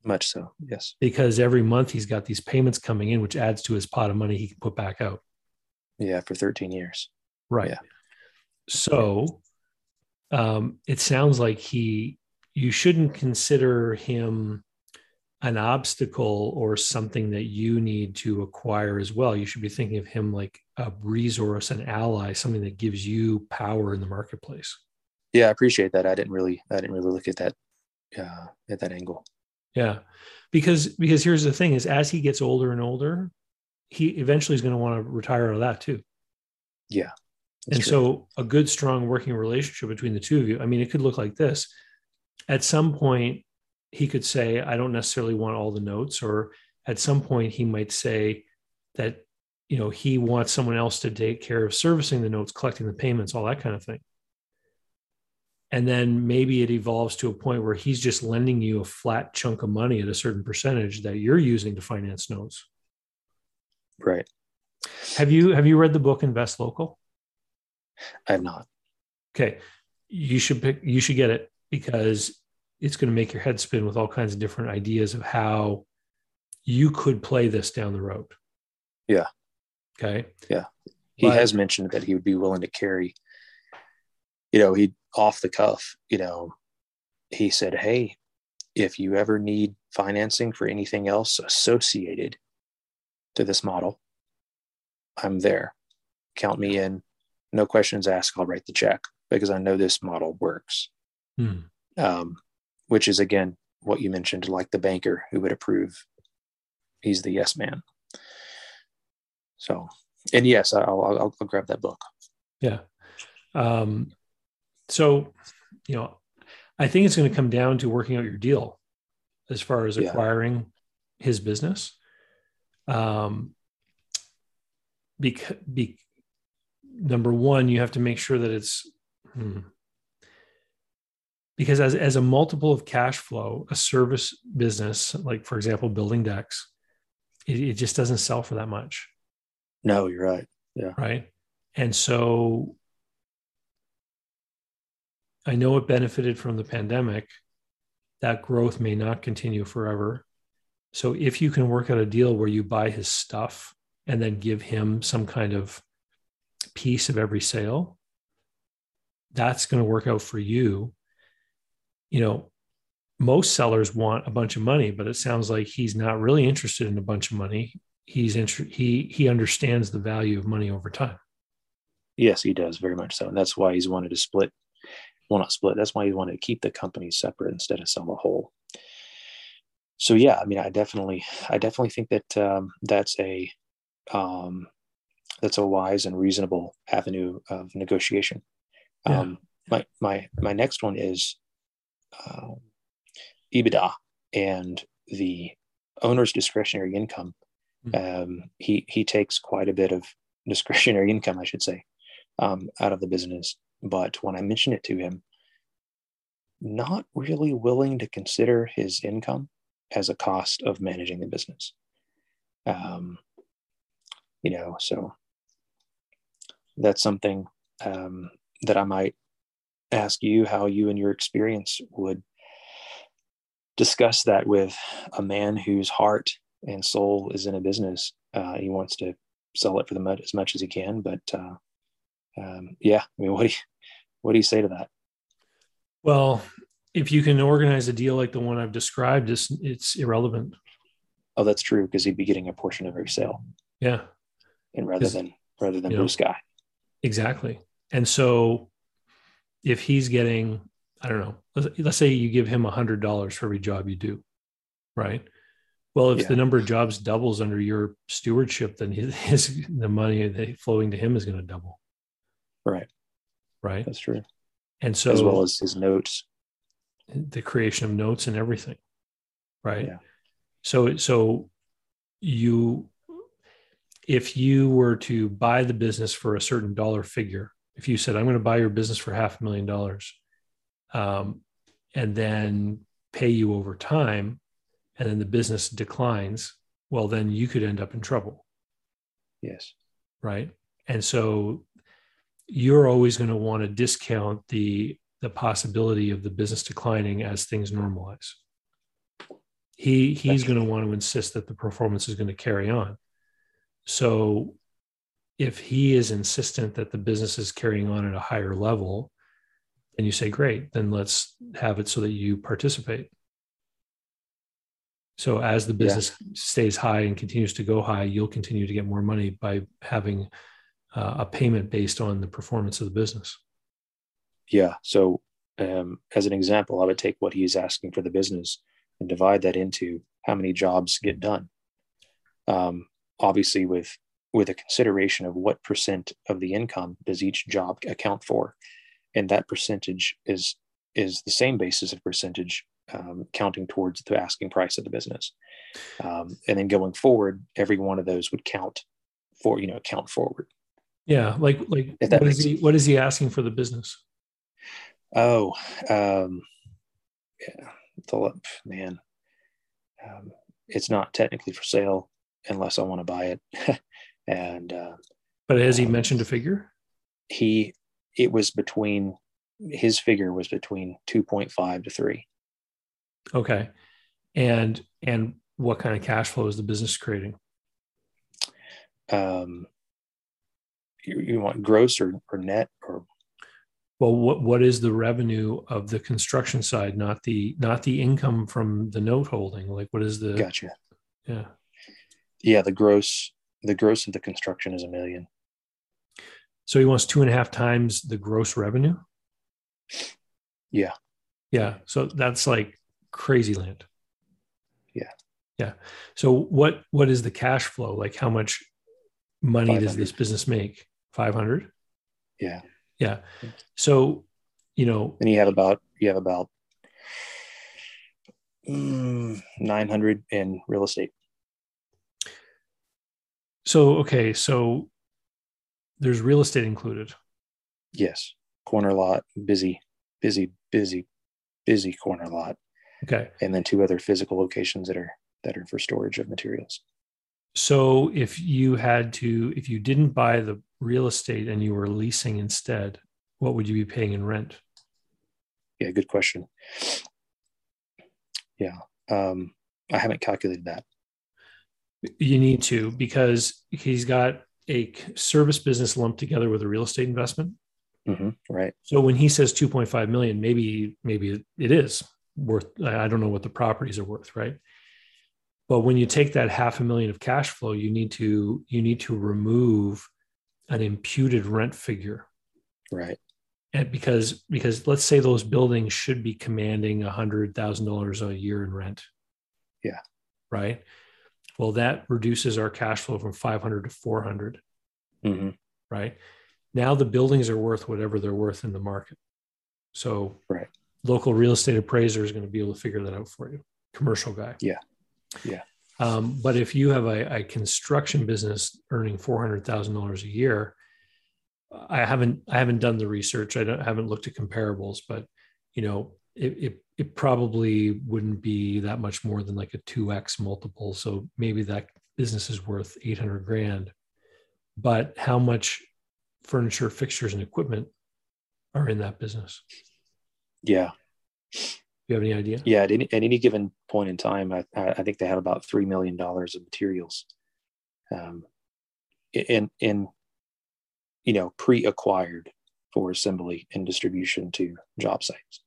Speaker 2: Much so yes.
Speaker 1: Because every month he's got these payments coming in which adds to his pot of money he can put back out.
Speaker 2: Yeah for 13 years.
Speaker 1: Right.
Speaker 2: Yeah.
Speaker 1: so um, it sounds like he you shouldn't consider him an obstacle or something that you need to acquire as well. You should be thinking of him like a resource, an ally, something that gives you power in the marketplace.
Speaker 2: Yeah, I appreciate that. I didn't really, I didn't really look at that, uh, at that angle.
Speaker 1: Yeah, because because here's the thing: is as he gets older and older, he eventually is going to want to retire out of that too.
Speaker 2: Yeah,
Speaker 1: and true. so a good strong working relationship between the two of you i mean it could look like this. At some point he could say i don't necessarily want all the notes or at some point he might say that you know he wants someone else to take care of servicing the notes collecting the payments all that kind of thing. And then maybe it evolves to a point where he's just lending you a flat chunk of money at a certain percentage that you're using to finance notes.
Speaker 2: Right.
Speaker 1: Have you have you read the book invest local
Speaker 2: I have not.
Speaker 1: Okay. You should pick, you should get it because it's going to make your head spin with all kinds of different ideas of how you could play this down the road.
Speaker 2: Yeah.
Speaker 1: Okay.
Speaker 2: Yeah. He but, has mentioned that he would be willing to carry, you know, he off the cuff, you know, he said, Hey, if you ever need financing for anything else associated to this model, I'm there. Count me in no questions asked, I'll write the check because I know this model works.
Speaker 1: Hmm.
Speaker 2: Um, which is again what you mentioned, like the banker who would approve. He's the yes man. So, and yes, I'll, I'll, I'll grab that book.
Speaker 1: Yeah. Um, so, you know, I think it's going to come down to working out your deal as far as acquiring yeah. his business. Um, because, be, number one, you have to make sure that it's hmm, because as, as a multiple of cash flow, a service business, like for example, building decks, it, it just doesn't sell for that much.
Speaker 2: No, you're right. Yeah.
Speaker 1: Right. And so I know it benefited from the pandemic. That growth may not continue forever. So if you can work out a deal where you buy his stuff and then give him some kind of piece of every sale, that's going to work out for you. You know, most sellers want a bunch of money, but it sounds like he's not really interested in a bunch of money. He's inter- he he understands the value of money over time.
Speaker 2: Yes, he does very much so, and that's why he's wanted to split. Well, not split. That's why he wanted to keep the company separate instead of sell the whole. So yeah, I mean, I definitely, I definitely think that um, that's a um, that's a wise and reasonable avenue of negotiation. Yeah. Um, my my my next one is uh, EBITDA and the owner's discretionary income.
Speaker 1: Mm.
Speaker 2: Um, he he takes quite a bit of discretionary income, I should say, um, out of the business. But when I mention it to him, not really willing to consider his income as a cost of managing the business. Um, you know, so that's something um, that I might ask you how you and your experience would discuss that with a man whose heart and soul is in a business. Uh, he wants to sell it for the mud as much as he can, but uh, um, yeah, I mean, what do you what do you say to that?
Speaker 1: Well, if you can organize a deal like the one I've described, it's, it's irrelevant.
Speaker 2: Oh, that's true because he'd be getting a portion of every sale.
Speaker 1: Yeah,
Speaker 2: and rather than rather than blue know, sky.
Speaker 1: Exactly. And so, if he's getting, I don't know, let's, let's say you give him a hundred dollars for every job you do, right? Well, if yeah. the number of jobs doubles under your stewardship, then his, his the money flowing to him is going to double.
Speaker 2: Right.
Speaker 1: Right.
Speaker 2: That's true.
Speaker 1: And so,
Speaker 2: as well as his notes,
Speaker 1: the creation of notes and everything. Right.
Speaker 2: Yeah.
Speaker 1: So, so you, if you were to buy the business for a certain dollar figure, if you said, I'm going to buy your business for half a million dollars, um, and then pay you over time, and then the business declines, well, then you could end up in trouble.
Speaker 2: Yes.
Speaker 1: Right. And so you're always going to want to discount the the possibility of the business declining as things normalize. He he's going to want to insist that the performance is going to carry on. So if he is insistent that the business is carrying on at a higher level, and you say, great, then let's have it so that you participate. So as the business yeah. stays high and continues to go high, you'll continue to get more money by having uh, a payment based on the performance of the business.
Speaker 2: Yeah. So um, as an example, I would take what he's asking for the business and divide that into how many jobs get done. Um, obviously, with with a consideration of what percent of the income does each job account for, and that percentage is is the same basis of percentage um, counting towards the asking price of the business. Um, and then going forward, every one of those would count for, you know, count forward.
Speaker 1: Yeah. Like, like what is he, what is he asking for the business?
Speaker 2: Oh, um, yeah, the, man, um, it's not technically for sale unless I want to buy it. and, uh,
Speaker 1: but has he um, mentioned a figure?
Speaker 2: He, it was between, his figure was between 2.5 to three.
Speaker 1: Okay. And and what kind of cash flow is the business creating?
Speaker 2: Um, you, you want gross or, or net or
Speaker 1: well what what is the revenue of the construction side not the not the income from the note holding like what is the
Speaker 2: gotcha
Speaker 1: yeah
Speaker 2: yeah the gross the gross of the construction is a million
Speaker 1: so he wants two and a half times the gross revenue
Speaker 2: yeah
Speaker 1: yeah so that's like crazy land.
Speaker 2: Yeah.
Speaker 1: Yeah. So what what is the cash flow? Like how much money does this business make? 500?
Speaker 2: Yeah.
Speaker 1: Yeah. So, you know,
Speaker 2: and you have about you have about mm, 900 in real estate.
Speaker 1: So, okay, so there's real estate included.
Speaker 2: Yes. Corner lot, busy, busy, busy, busy corner lot.
Speaker 1: Okay.
Speaker 2: And then two other physical locations that are that are for storage of materials.
Speaker 1: So if you had to, if you didn't buy the real estate and you were leasing instead, what would you be paying in rent?
Speaker 2: Yeah, good question. Yeah, um, I haven't calculated that.
Speaker 1: You need to because he's got a service business lumped together with a real estate investment.
Speaker 2: Mm-hmm, right.
Speaker 1: So when he says 2.5 million, maybe maybe it is worth i don't know what the properties are worth right? But when you take that half a million of cash flow you need to you need to remove an imputed rent figure.
Speaker 2: Right.
Speaker 1: And because because let's say those buildings should be commanding a hundred thousand dollars a year in rent.
Speaker 2: Yeah.
Speaker 1: Right well that reduces our cash flow from 500 to 400
Speaker 2: mm-hmm.
Speaker 1: right now the buildings are worth whatever they're worth in the market so
Speaker 2: right
Speaker 1: local real estate appraiser is going to be able to figure that out for you. Commercial guy.
Speaker 2: Yeah. Yeah.
Speaker 1: Um, but if you have a, a construction business earning four hundred thousand dollars a year, I haven't I haven't done the research. I, don't, haven't looked at comparables, but you know, it, it it probably wouldn't be that much more than like a two x multiple. So maybe that business is worth eight hundred grand. But how much furniture, fixtures, and equipment are in that business?
Speaker 2: Yeah.
Speaker 1: You have any idea?
Speaker 2: Yeah. At any, at any given point in time, I, I think they have about $3 million of materials um, in, in, you know, pre-acquired for assembly and distribution to job sites.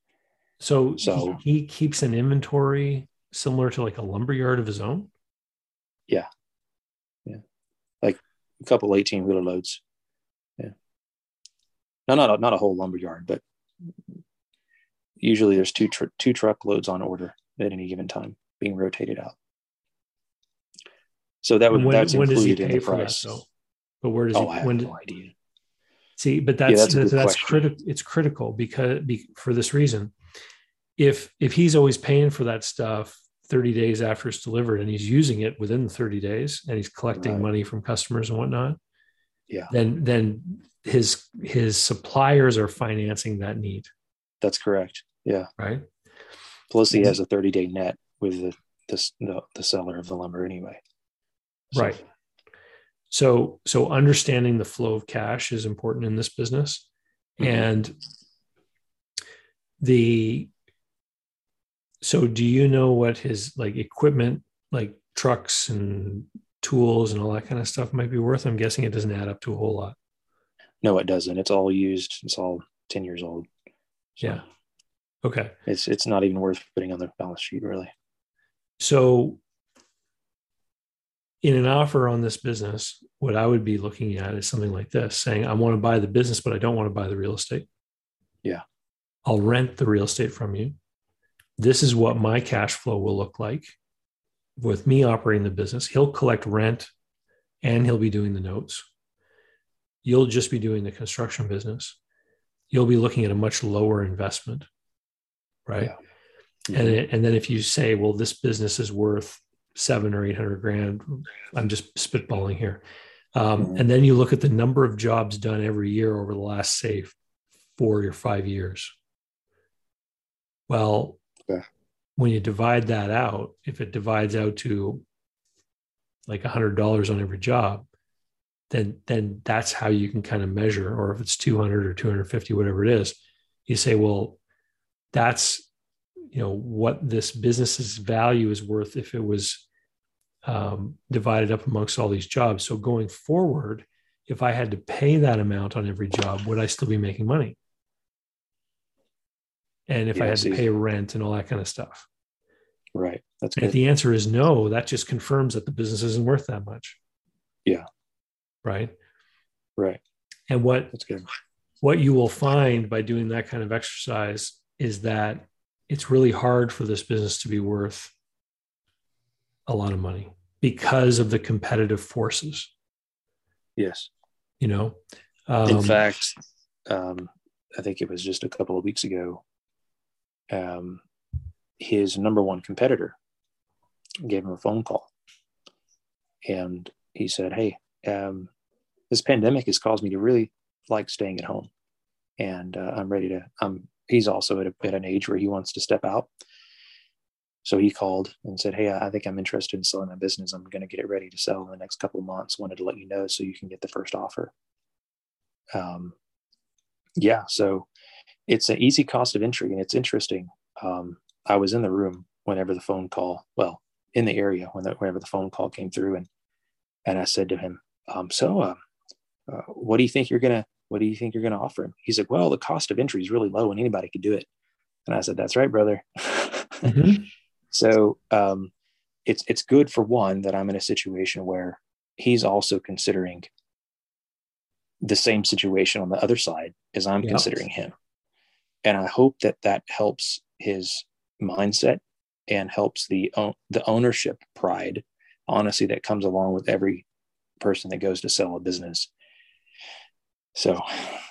Speaker 1: So, so he, he keeps an inventory similar to like a lumber yard of his own.
Speaker 2: Yeah. Yeah. Like a couple 18 wheeler loads. Yeah. No, not a, not a whole lumber yard, but usually there's two tr- two truckloads on order at any given time being rotated out. So that would when, that's when included in the price. That,
Speaker 1: but where does oh, he? I have when no idea. See, but that's yeah, that's, that's, that's critical. It's critical because be, for this reason, if if he's always paying for that stuff 30 days after it's delivered and he's using it within the 30 days and he's collecting right. money from customers and whatnot,
Speaker 2: yeah,
Speaker 1: then then his his suppliers are financing that need.
Speaker 2: That's correct. Yeah.
Speaker 1: Right.
Speaker 2: Plus, he has a 30 day net with the, the, the, the seller of the lumber anyway.
Speaker 1: So. Right. So, so understanding the flow of cash is important in this business. Mm-hmm. And the, so do you know what his like equipment, like trucks and tools and all that kind of stuff might be worth? I'm guessing it doesn't add up to a whole lot.
Speaker 2: No, it doesn't. It's all used. It's all 10 years old.
Speaker 1: So. Yeah. Okay.
Speaker 2: It's it's not even worth putting on the balance sheet really.
Speaker 1: So in an offer on this business, what I would be looking at is something like this saying, I want to buy the business, but I don't want to buy the real estate.
Speaker 2: Yeah.
Speaker 1: I'll rent the real estate from you. This is what my cash flow will look like with me operating the business. He'll collect rent and he'll be doing the notes. You'll just be doing the construction business. You'll be looking at a much lower investment right? Yeah. And it, and then if you say, well, this business is worth seven or eight hundred grand, I'm just spitballing here. Um, mm-hmm. And then you look at the number of jobs done every year over the last, say, four or five years. Well, yeah. when you divide that out, if it divides out to like a hundred dollars on every job, then then that's how you can kind of measure. Or if it's two hundred or two hundred fifty, whatever it is, you say, well, that's you know what this business's value is worth if it was um, divided up amongst all these jobs so going forward if i had to pay that amount on every job would i still be making money and if yeah, i had to pay rent and all that kind of stuff
Speaker 2: right
Speaker 1: that's good. if the answer is no that just confirms that the business isn't worth that much
Speaker 2: yeah
Speaker 1: right
Speaker 2: right
Speaker 1: and what what you will find by doing that kind of exercise is that it's really hard for this business to be worth a lot of money because of the competitive forces.
Speaker 2: Yes.
Speaker 1: You know,
Speaker 2: um, in fact, um, I think it was just a couple of weeks ago. Um, his number one competitor gave him a phone call, and he said, "Hey, um, this pandemic has caused me to really like staying at home, and uh, I'm ready to. I'm he's also at, a, at an age where he wants to step out. So he called and said, Hey, I think I'm interested in selling my business. I'm going to get it ready to sell in the next couple of months. Wanted to let you know so you can get the first offer. Um, yeah, so it's an easy cost of entry and it's interesting. Um, I was in the room whenever the phone call, well, in the area when the, whenever the phone call came through, and and I said to him, um, "So, uh, uh, what do you think you're gonna what do you think you're going to offer him? He's like, well, the cost of entry is really low and anybody could do it. And I said, that's right, brother. Mm-hmm. so um, it's, it's good for one that I'm in a situation where he's also considering the same situation on the other side as I'm yep. considering him. And I hope that that helps his mindset and helps the, the ownership pride, honestly, that comes along with every person that goes to sell a business so,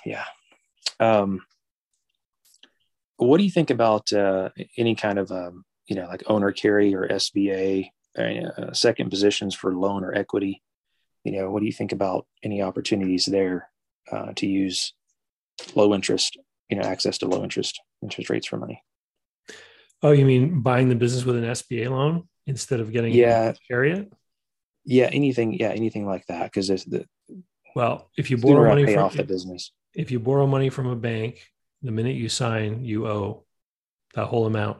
Speaker 2: yeah. Um, what do you think about uh, any kind of, um, you know, like owner carry or SBA uh, second positions for loan or equity. You know, what do you think about any opportunities there uh, to use low interest, you know, access to low interest interest rates for money?
Speaker 1: Oh, you mean buying the business with an SBA loan instead of getting
Speaker 2: yeah
Speaker 1: carry it?
Speaker 2: Yeah, anything. Yeah, anything like that. Because the
Speaker 1: well, if you borrow money from,
Speaker 2: off the business,
Speaker 1: if you borrow money from a bank, the minute you sign, you owe that whole amount,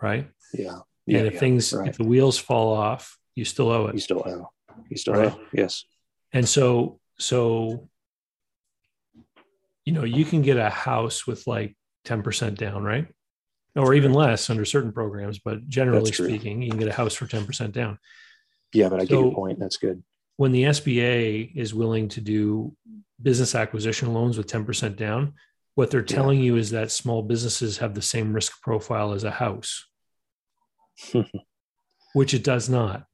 Speaker 1: right?
Speaker 2: Yeah.
Speaker 1: yeah and if
Speaker 2: yeah,
Speaker 1: things,
Speaker 2: right.
Speaker 1: if the wheels fall off, you still owe it.
Speaker 2: You still owe. You still
Speaker 1: Right.
Speaker 2: owe. Yes.
Speaker 1: And so, so, you know, you can get a house with like 10% down, right? Or even less under certain programs, but generally speaking, you can get a house for 10% down.
Speaker 2: Yeah, but I get your point. That's good.
Speaker 1: When the SBA is willing to do business acquisition loans with 10% down, what they're
Speaker 2: Yeah.
Speaker 1: telling you is that small businesses have the same risk profile as a house, which it does not.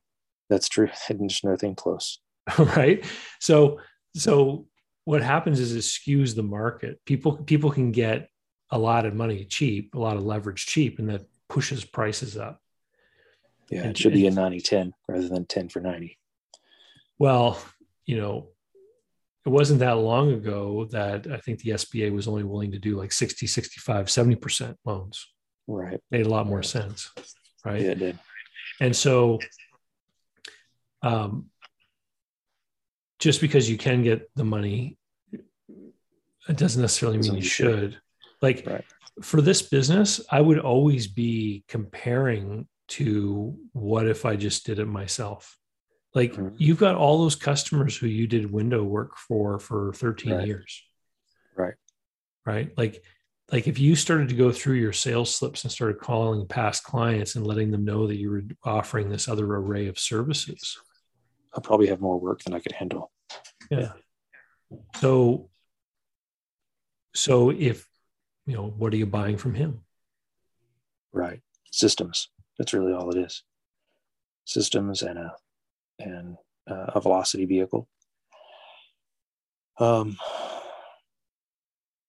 Speaker 2: That's true. There's nothing close.
Speaker 1: right so so what happens is it skews the market people people can get a lot of money cheap a lot of leverage cheap and that pushes prices up
Speaker 2: Yeah,
Speaker 1: And-
Speaker 2: it should be a
Speaker 1: and-
Speaker 2: 90 10 rather than 10 for 90.
Speaker 1: well you know it wasn't that long ago that i think the sba was only willing to do like 60 65 70% loans
Speaker 2: Right.
Speaker 1: made a lot more sense right
Speaker 2: Yeah, it did.
Speaker 1: And so, um, just because you can get the money, it doesn't necessarily mean you
Speaker 2: should.
Speaker 1: Like
Speaker 2: Right.
Speaker 1: for this business, I would always be comparing to what if I just did it myself. Like
Speaker 2: Mhm.
Speaker 1: you've got all those customers who you did window work for for 13
Speaker 2: Right.
Speaker 1: years
Speaker 2: Right.
Speaker 1: right like like if you started to go through your sales slips and started calling past clients and letting them know that you were offering this other array of services
Speaker 2: I'll probably have more work than I could handle.
Speaker 1: Yeah so so if you know what are you buying from him
Speaker 2: Right. Systems. That's really all it is. Systems and a and uh, a velocity vehicle. Um,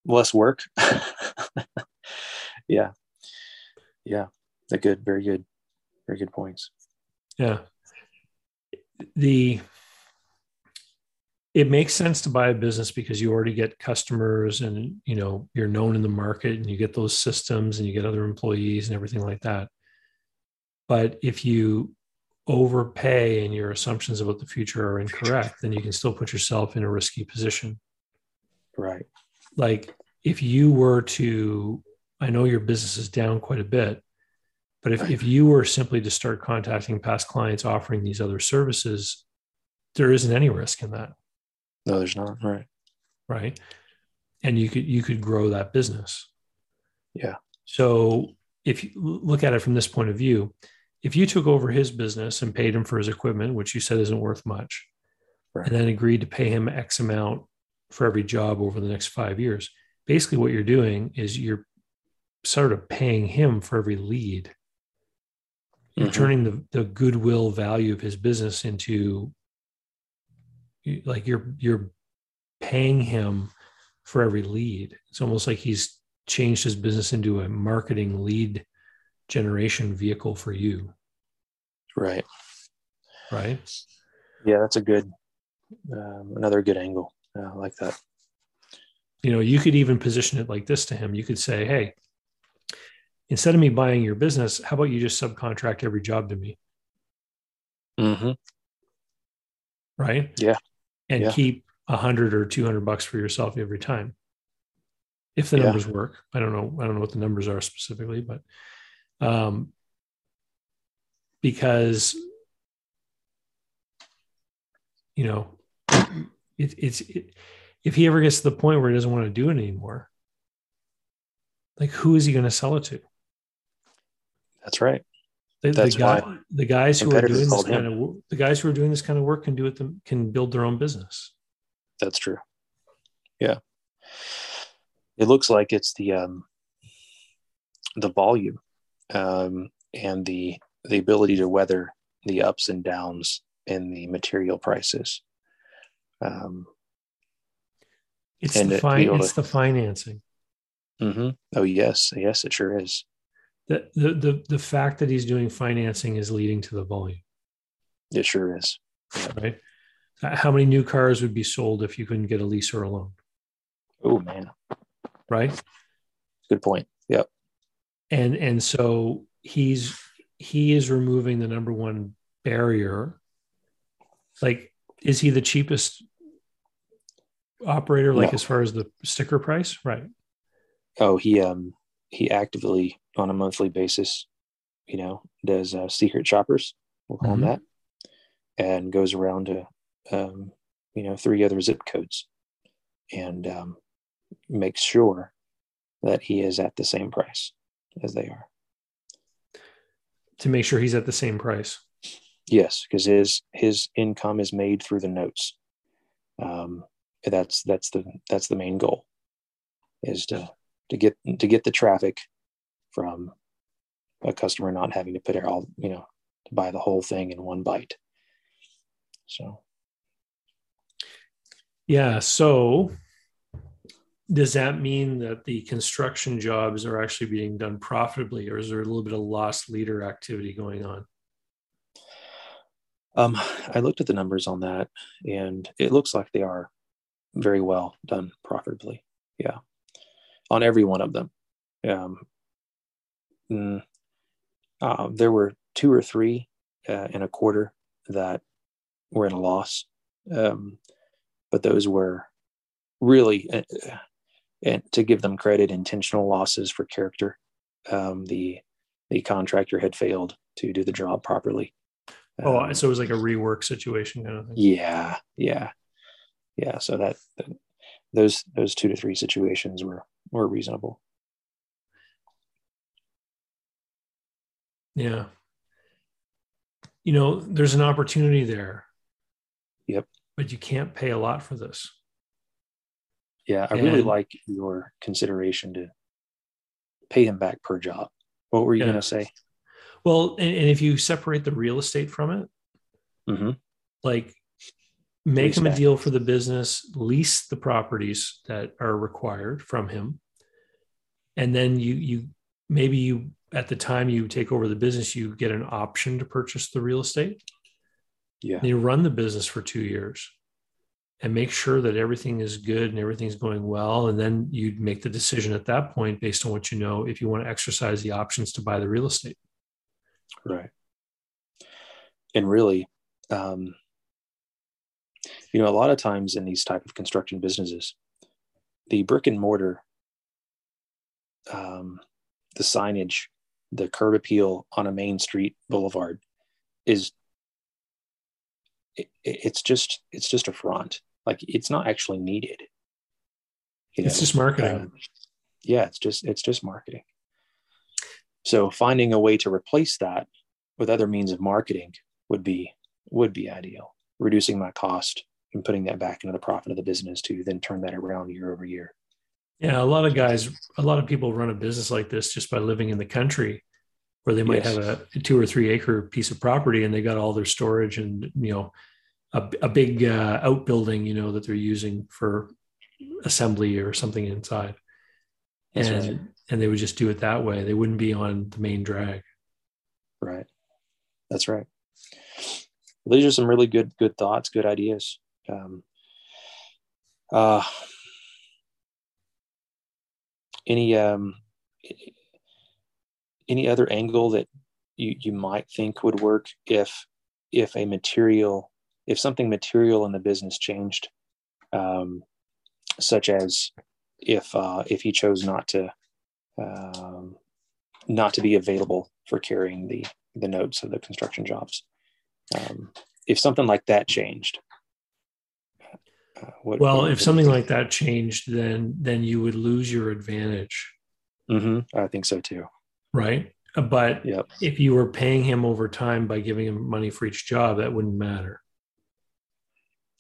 Speaker 2: less work. yeah. Yeah. They're good. Very good. Very good points.
Speaker 1: yeah the it makes sense to buy a business because you already get customers and you know you're known in the market and you get those systems and you get other employees and everything like that. But if you overpay and your assumptions about the future are incorrect then you can still put yourself in a risky position.
Speaker 2: Right.
Speaker 1: like if you were to i know your business is down quite a bit but if, if you were simply to start contacting past clients offering these other services there isn't any risk in that
Speaker 2: No, there's not. Right.
Speaker 1: right and you could you could grow that business
Speaker 2: Yeah.
Speaker 1: so if you look at it from this point of view if you took over his business and paid him for his equipment which you said isn't worth much
Speaker 2: Right.
Speaker 1: and then agreed to pay him x amount for every job over the next five years basically what you're doing is you're sort of paying him for every lead you're
Speaker 2: Mhm.
Speaker 1: turning the, the goodwill value of his business into like you're you're paying him for every lead it's almost like he's changed his business into a marketing lead generation vehicle for you
Speaker 2: Right.
Speaker 1: right
Speaker 2: Yeah, that's a good, um, another good angle. Yeah, I like that.
Speaker 1: you know you could even position it like this to him you could say hey instead of me buying your business how about you just subcontract every job to me
Speaker 2: Mm-hmm.
Speaker 1: right
Speaker 2: Yeah.
Speaker 1: And
Speaker 2: Yeah.
Speaker 1: keep a hundred or 200 bucks for yourself every time if the
Speaker 2: Yeah.
Speaker 1: numbers work i don't know i don't know what the numbers are specifically but um because you know it, it's it, if he ever gets to the point where he doesn't want to do it anymore like who is he going to sell it to
Speaker 2: That's right.
Speaker 1: The, the, guy,
Speaker 2: why
Speaker 1: the guys who are doing this
Speaker 2: him.
Speaker 1: kind of the guys who are doing this kind of work can do it them can build their own business
Speaker 2: That's true. Yeah. It looks like it's the um, the volume um, and the the ability to weather the ups and downs in the material prices. Um,
Speaker 1: it's the fi- it's
Speaker 2: to,
Speaker 1: the financing.
Speaker 2: Mm-hmm. Oh yes, yes, it sure is.
Speaker 1: The, the the the fact that he's doing financing is leading to the volume.
Speaker 2: It sure is.
Speaker 1: Right. How many new cars would be sold if you couldn't get a lease or a loan?
Speaker 2: Oh man.
Speaker 1: Right.
Speaker 2: Good point. Yep.
Speaker 1: And and so he's he is removing the number one barrier. Like, is he the cheapest operator? Like
Speaker 2: No.
Speaker 1: as far as the sticker price, right?
Speaker 2: Oh, he um he actively on a monthly basis, you know, does uh, secret shoppers. We'll call
Speaker 1: Mhm.
Speaker 2: them that, and goes around to um, you know three other zip codes, and um, makes sure that he is at the same price as they are.
Speaker 1: To make sure he's at the same price.
Speaker 2: Yes, because his his income is made through the notes. Um, that's that's the that's the main goal, is to to get to get the traffic from a customer not having to put it all you know to buy the whole thing in one bite. So
Speaker 1: Yeah. So does that mean that the construction jobs are actually being done profitably, or is there a little bit of loss leader activity going on?
Speaker 2: um, I looked at the numbers on that, and it looks like they are very well done profitably. Yeah, on every one of them. Um, mm, uh, there were two or three uh, in a quarter that were in a loss, um, but those were really, uh, and to give them credit, intentional losses for character. Um, the the contractor had failed to do the job properly.
Speaker 1: Oh,
Speaker 2: Um,
Speaker 1: so it was like a rework situation kind of thing.
Speaker 2: yeah, yeah, yeah. So that, that those those two to three situations were were reasonable.
Speaker 1: Yeah. You know, there's an opportunity there.
Speaker 2: Yep.
Speaker 1: But you can't pay a lot for this.
Speaker 2: Yeah, I really like your consideration to pay him back per job. What were you
Speaker 1: Yeah.
Speaker 2: going to say?
Speaker 1: Well, and, and if you separate the real estate from it,
Speaker 2: hmm
Speaker 1: like make
Speaker 2: Lease
Speaker 1: him a deal for the business, lease the properties that are required from him. And then you you maybe you at the time you take over the business, you get an option to purchase the real estate.
Speaker 2: Yeah,
Speaker 1: And you run the business for two years and make sure that everything is good and everything's going well. And then you make the decision at that point based on what you know if you want to exercise the options to buy the real estate.
Speaker 2: right. And really, um, you know, a lot of times in these type of construction businesses, the brick and mortar, um, the signage, the curb appeal on a main street boulevard is it, it's just it's just a front. Like it's not actually needed. You
Speaker 1: It's
Speaker 2: know?
Speaker 1: just marketing.
Speaker 2: Um, yeah it's just it's just marketing. So finding a way to replace that with other means of marketing would be would be ideal. Reducing my cost and putting that back into the profit of the business to then turn that around year over year
Speaker 1: Yeah, a lot of guys, a lot of people run a business like this just by living in the country, where they might
Speaker 2: Yes.
Speaker 1: have a two or three acre piece of property and they got all their storage and you know a, a big uh, outbuilding, you know, that they're using for assembly or something inside,
Speaker 2: That's
Speaker 1: and
Speaker 2: right.
Speaker 1: and they would just do it that way. They wouldn't be on the main drag.
Speaker 2: Right. That's right. These are some really good, good thoughts, good ideas. Um, uh, any um, any other angle that you you might think would work if if a material if something material in the business changed, um, such as if uh, if he chose not to um, not to be available for carrying the the notes of the construction jobs. Um, if something like that changed, uh, what,
Speaker 1: Well,
Speaker 2: what-
Speaker 1: if something like that changed, then then you would lose your advantage,
Speaker 2: Mhm, I think so too.
Speaker 1: right? But
Speaker 2: Yep,
Speaker 1: if you were paying him over time by giving him money for each job, that wouldn't matter,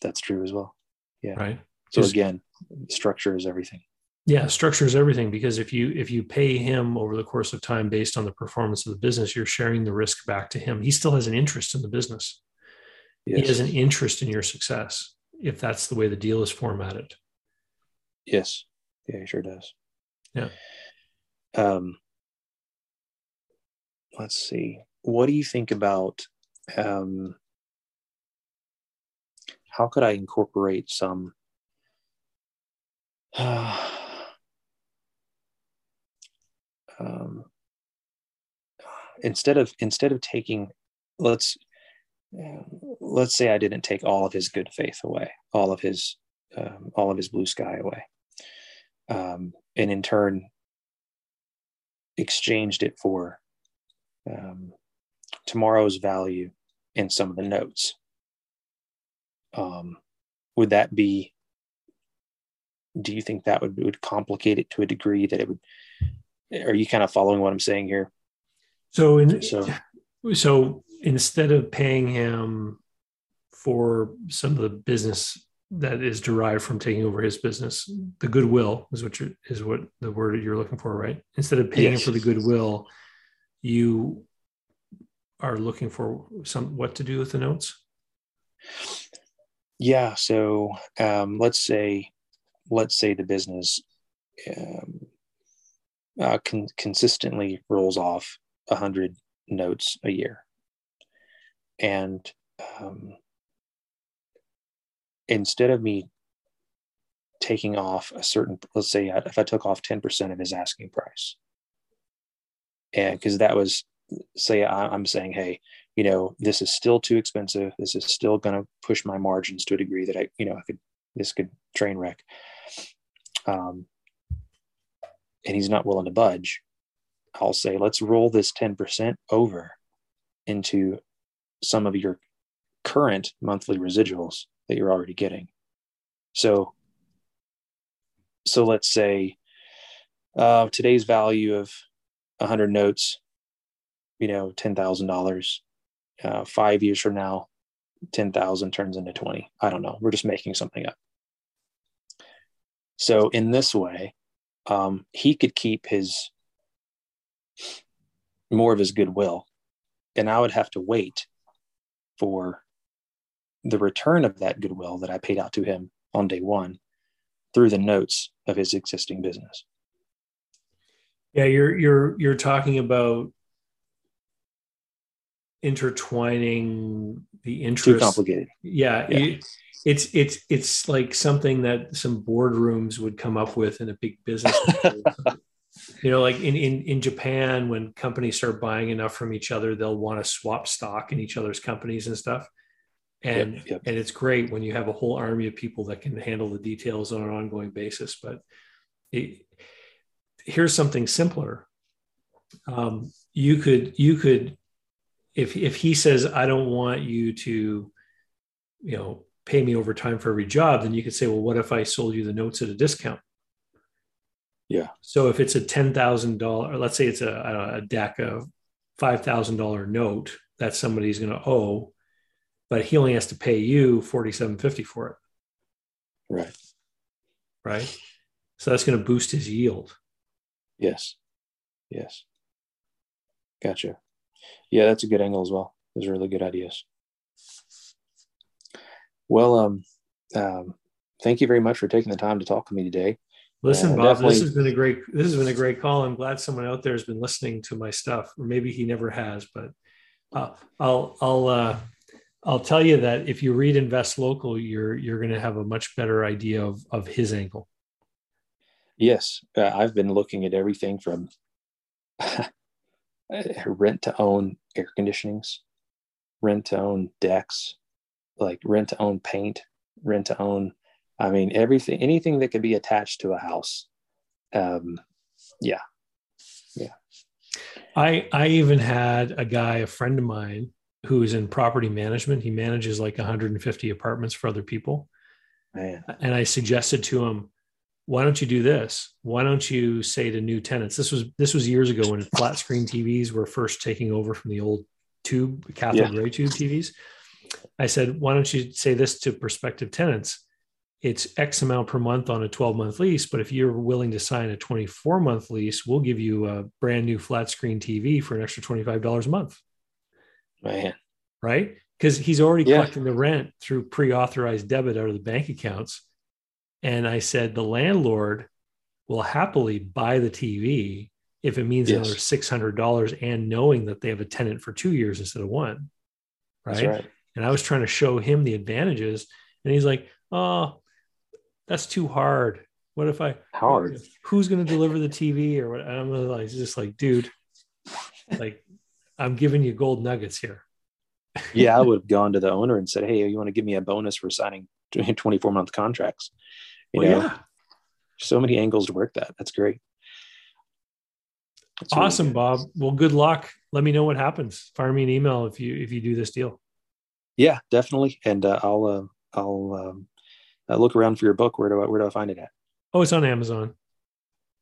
Speaker 2: that's true as well. Yeah.
Speaker 1: Right?
Speaker 2: So
Speaker 1: Just-
Speaker 2: again, structure is everything.
Speaker 1: Yeah, structure is everything because if you if you pay him over the course of time based on the performance of the business, you're sharing the risk back to him. He still has an interest in the business. He has an interest in your success if that's the way the deal is formatted.
Speaker 2: yes, yeah, sure does.
Speaker 1: Yeah.
Speaker 2: Um, let's see. What do you think about um, how could I incorporate some uh, um, instead of instead of taking let's let's say I didn't take all of his good faith away, all of his um, all of his blue sky away, um, and in turn exchanged it for um, tomorrow's value in some of the notes. Um, would that be? Do you think that would would complicate it to a degree that it would? Are you kind of following what I'm saying here?
Speaker 1: So, in, so, so instead of paying him for some of the business that is derived from taking over his business, the goodwill is what is what the word you're looking for, right? Instead of paying yes. him for the goodwill, you are looking for some what to do with the notes.
Speaker 2: Yeah. So um, let's say let's say the business um, uh, con- consistently rolls off a hundred notes a year, and um, instead of me taking off a certain, let's say if I took off 10% of his asking price, and because that was, say, I'm saying, hey, you know, this is still too expensive. This is still going to push my margins to a degree that I, you know, I could, this could train wreck. Um, and he's not willing to budge. I'll say, let's roll this 10% over into some of your current monthly residuals that you're already getting. So, so let's say uh, today's value of 100 notes, you know, $10,000. Uh, five years from now, 10,000 turns into 20. I don't know. We're just making something up. So, in this way, um, he could keep his more of his goodwill, and I would have to wait for the return of that goodwill that I paid out to him on day one through the notes of his existing business.
Speaker 1: Yeah, you're you're you're talking about intertwining the interest.
Speaker 2: Too complicated.
Speaker 1: Yeah, yeah. It, it's it's it's like something that some boardrooms would come up with in a big business. you know, like in, in in Japan, when companies start buying enough from each other, they'll want to swap stock in each other's companies and stuff. And yep, yep. and it's great when you have a whole army of people that can handle the details on an ongoing basis but it, here's something simpler. Um, you could you could if if he says i don't want you to you know pay me over time for every job then you could say well what if i sold you the notes at a discount
Speaker 2: yeah.
Speaker 1: So if it's a $10000 let's say it's a, a deck of $5000 note that somebody's going to owe but he only has to pay you 4750 for it.
Speaker 2: Right.
Speaker 1: Right? So that's going to boost his yield.
Speaker 2: Yes. Yes. Gotcha. Yeah that's a good angle as well. Those are really good ideas. Well um, um thank you very much for taking the time to talk with me today
Speaker 1: listen uh, bob this has been a great this has been a great call i'm glad someone out there has been listening to my stuff or maybe he never has but uh, i'll i'll uh I'll tell you that if you read Invest Local, you're you're going to have a much better idea of of his angle.
Speaker 2: Yes, uh, I've been looking at everything from rent to own air conditionings, rent to own decks, like rent to own paint, rent to own. I mean, everything, anything that could be attached to a house. Um, yeah, yeah.
Speaker 1: I I even had a guy, a friend of mine, who is in property management. He manages like 150 apartments for other people. Man. And I suggested to him, why don't you do this? Why don't you say to new tenants? This was this was years ago when flat screen TVs were first taking over from the old tube cathode yeah. ray tube TVs. I said, why don't you say this to prospective tenants? It's X amount per month on a 12 month lease, but if you're willing to sign a 24 month lease, we'll give you a brand new flat screen TV for an extra $25 a month.
Speaker 2: Man.
Speaker 1: Right? Because he's already yeah. collecting the rent through pre authorized debit out of the bank accounts. And I said, the landlord will happily buy the TV if it means
Speaker 2: Yes.
Speaker 1: another six hundred dollars and knowing that they have a tenant for two years instead of one. Right?
Speaker 2: right.
Speaker 1: And I was trying to show him the advantages, and he's like, "Oh, that's too hard. What if I
Speaker 2: Hard.
Speaker 1: Who's going to deliver the TV or what?" And I'm like, just like, dude, like, I'm giving you gold nuggets here.
Speaker 2: Yeah, I would have gone to the owner and said, "Hey, you want to give me a bonus for signing 24 month contracts?" You
Speaker 1: Well,
Speaker 2: know,
Speaker 1: yeah,
Speaker 2: so many angles to work that. That's great. That's
Speaker 1: awesome,
Speaker 2: good.
Speaker 1: Bob. Well, good luck. Let me know what happens. Fire me an email if you if you do this deal.
Speaker 2: Yeah, definitely. And uh, I'll uh, I'll um, uh, look around for your book. Where do I where do I find it at?
Speaker 1: Oh, it's on Amazon.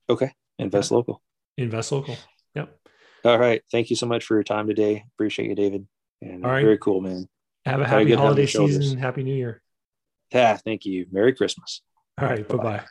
Speaker 2: Okay, invest local.
Speaker 1: Invest local. Yep.
Speaker 2: All right. Thank you so much for your time today. Appreciate you, David. And
Speaker 1: All right.
Speaker 2: very cool, man.
Speaker 1: Have a happy
Speaker 2: good head on
Speaker 1: holiday season. Happy New Year.
Speaker 2: Yeah, thank you. Merry Christmas.
Speaker 1: All right. Bye
Speaker 2: Bye-bye.
Speaker 1: bye.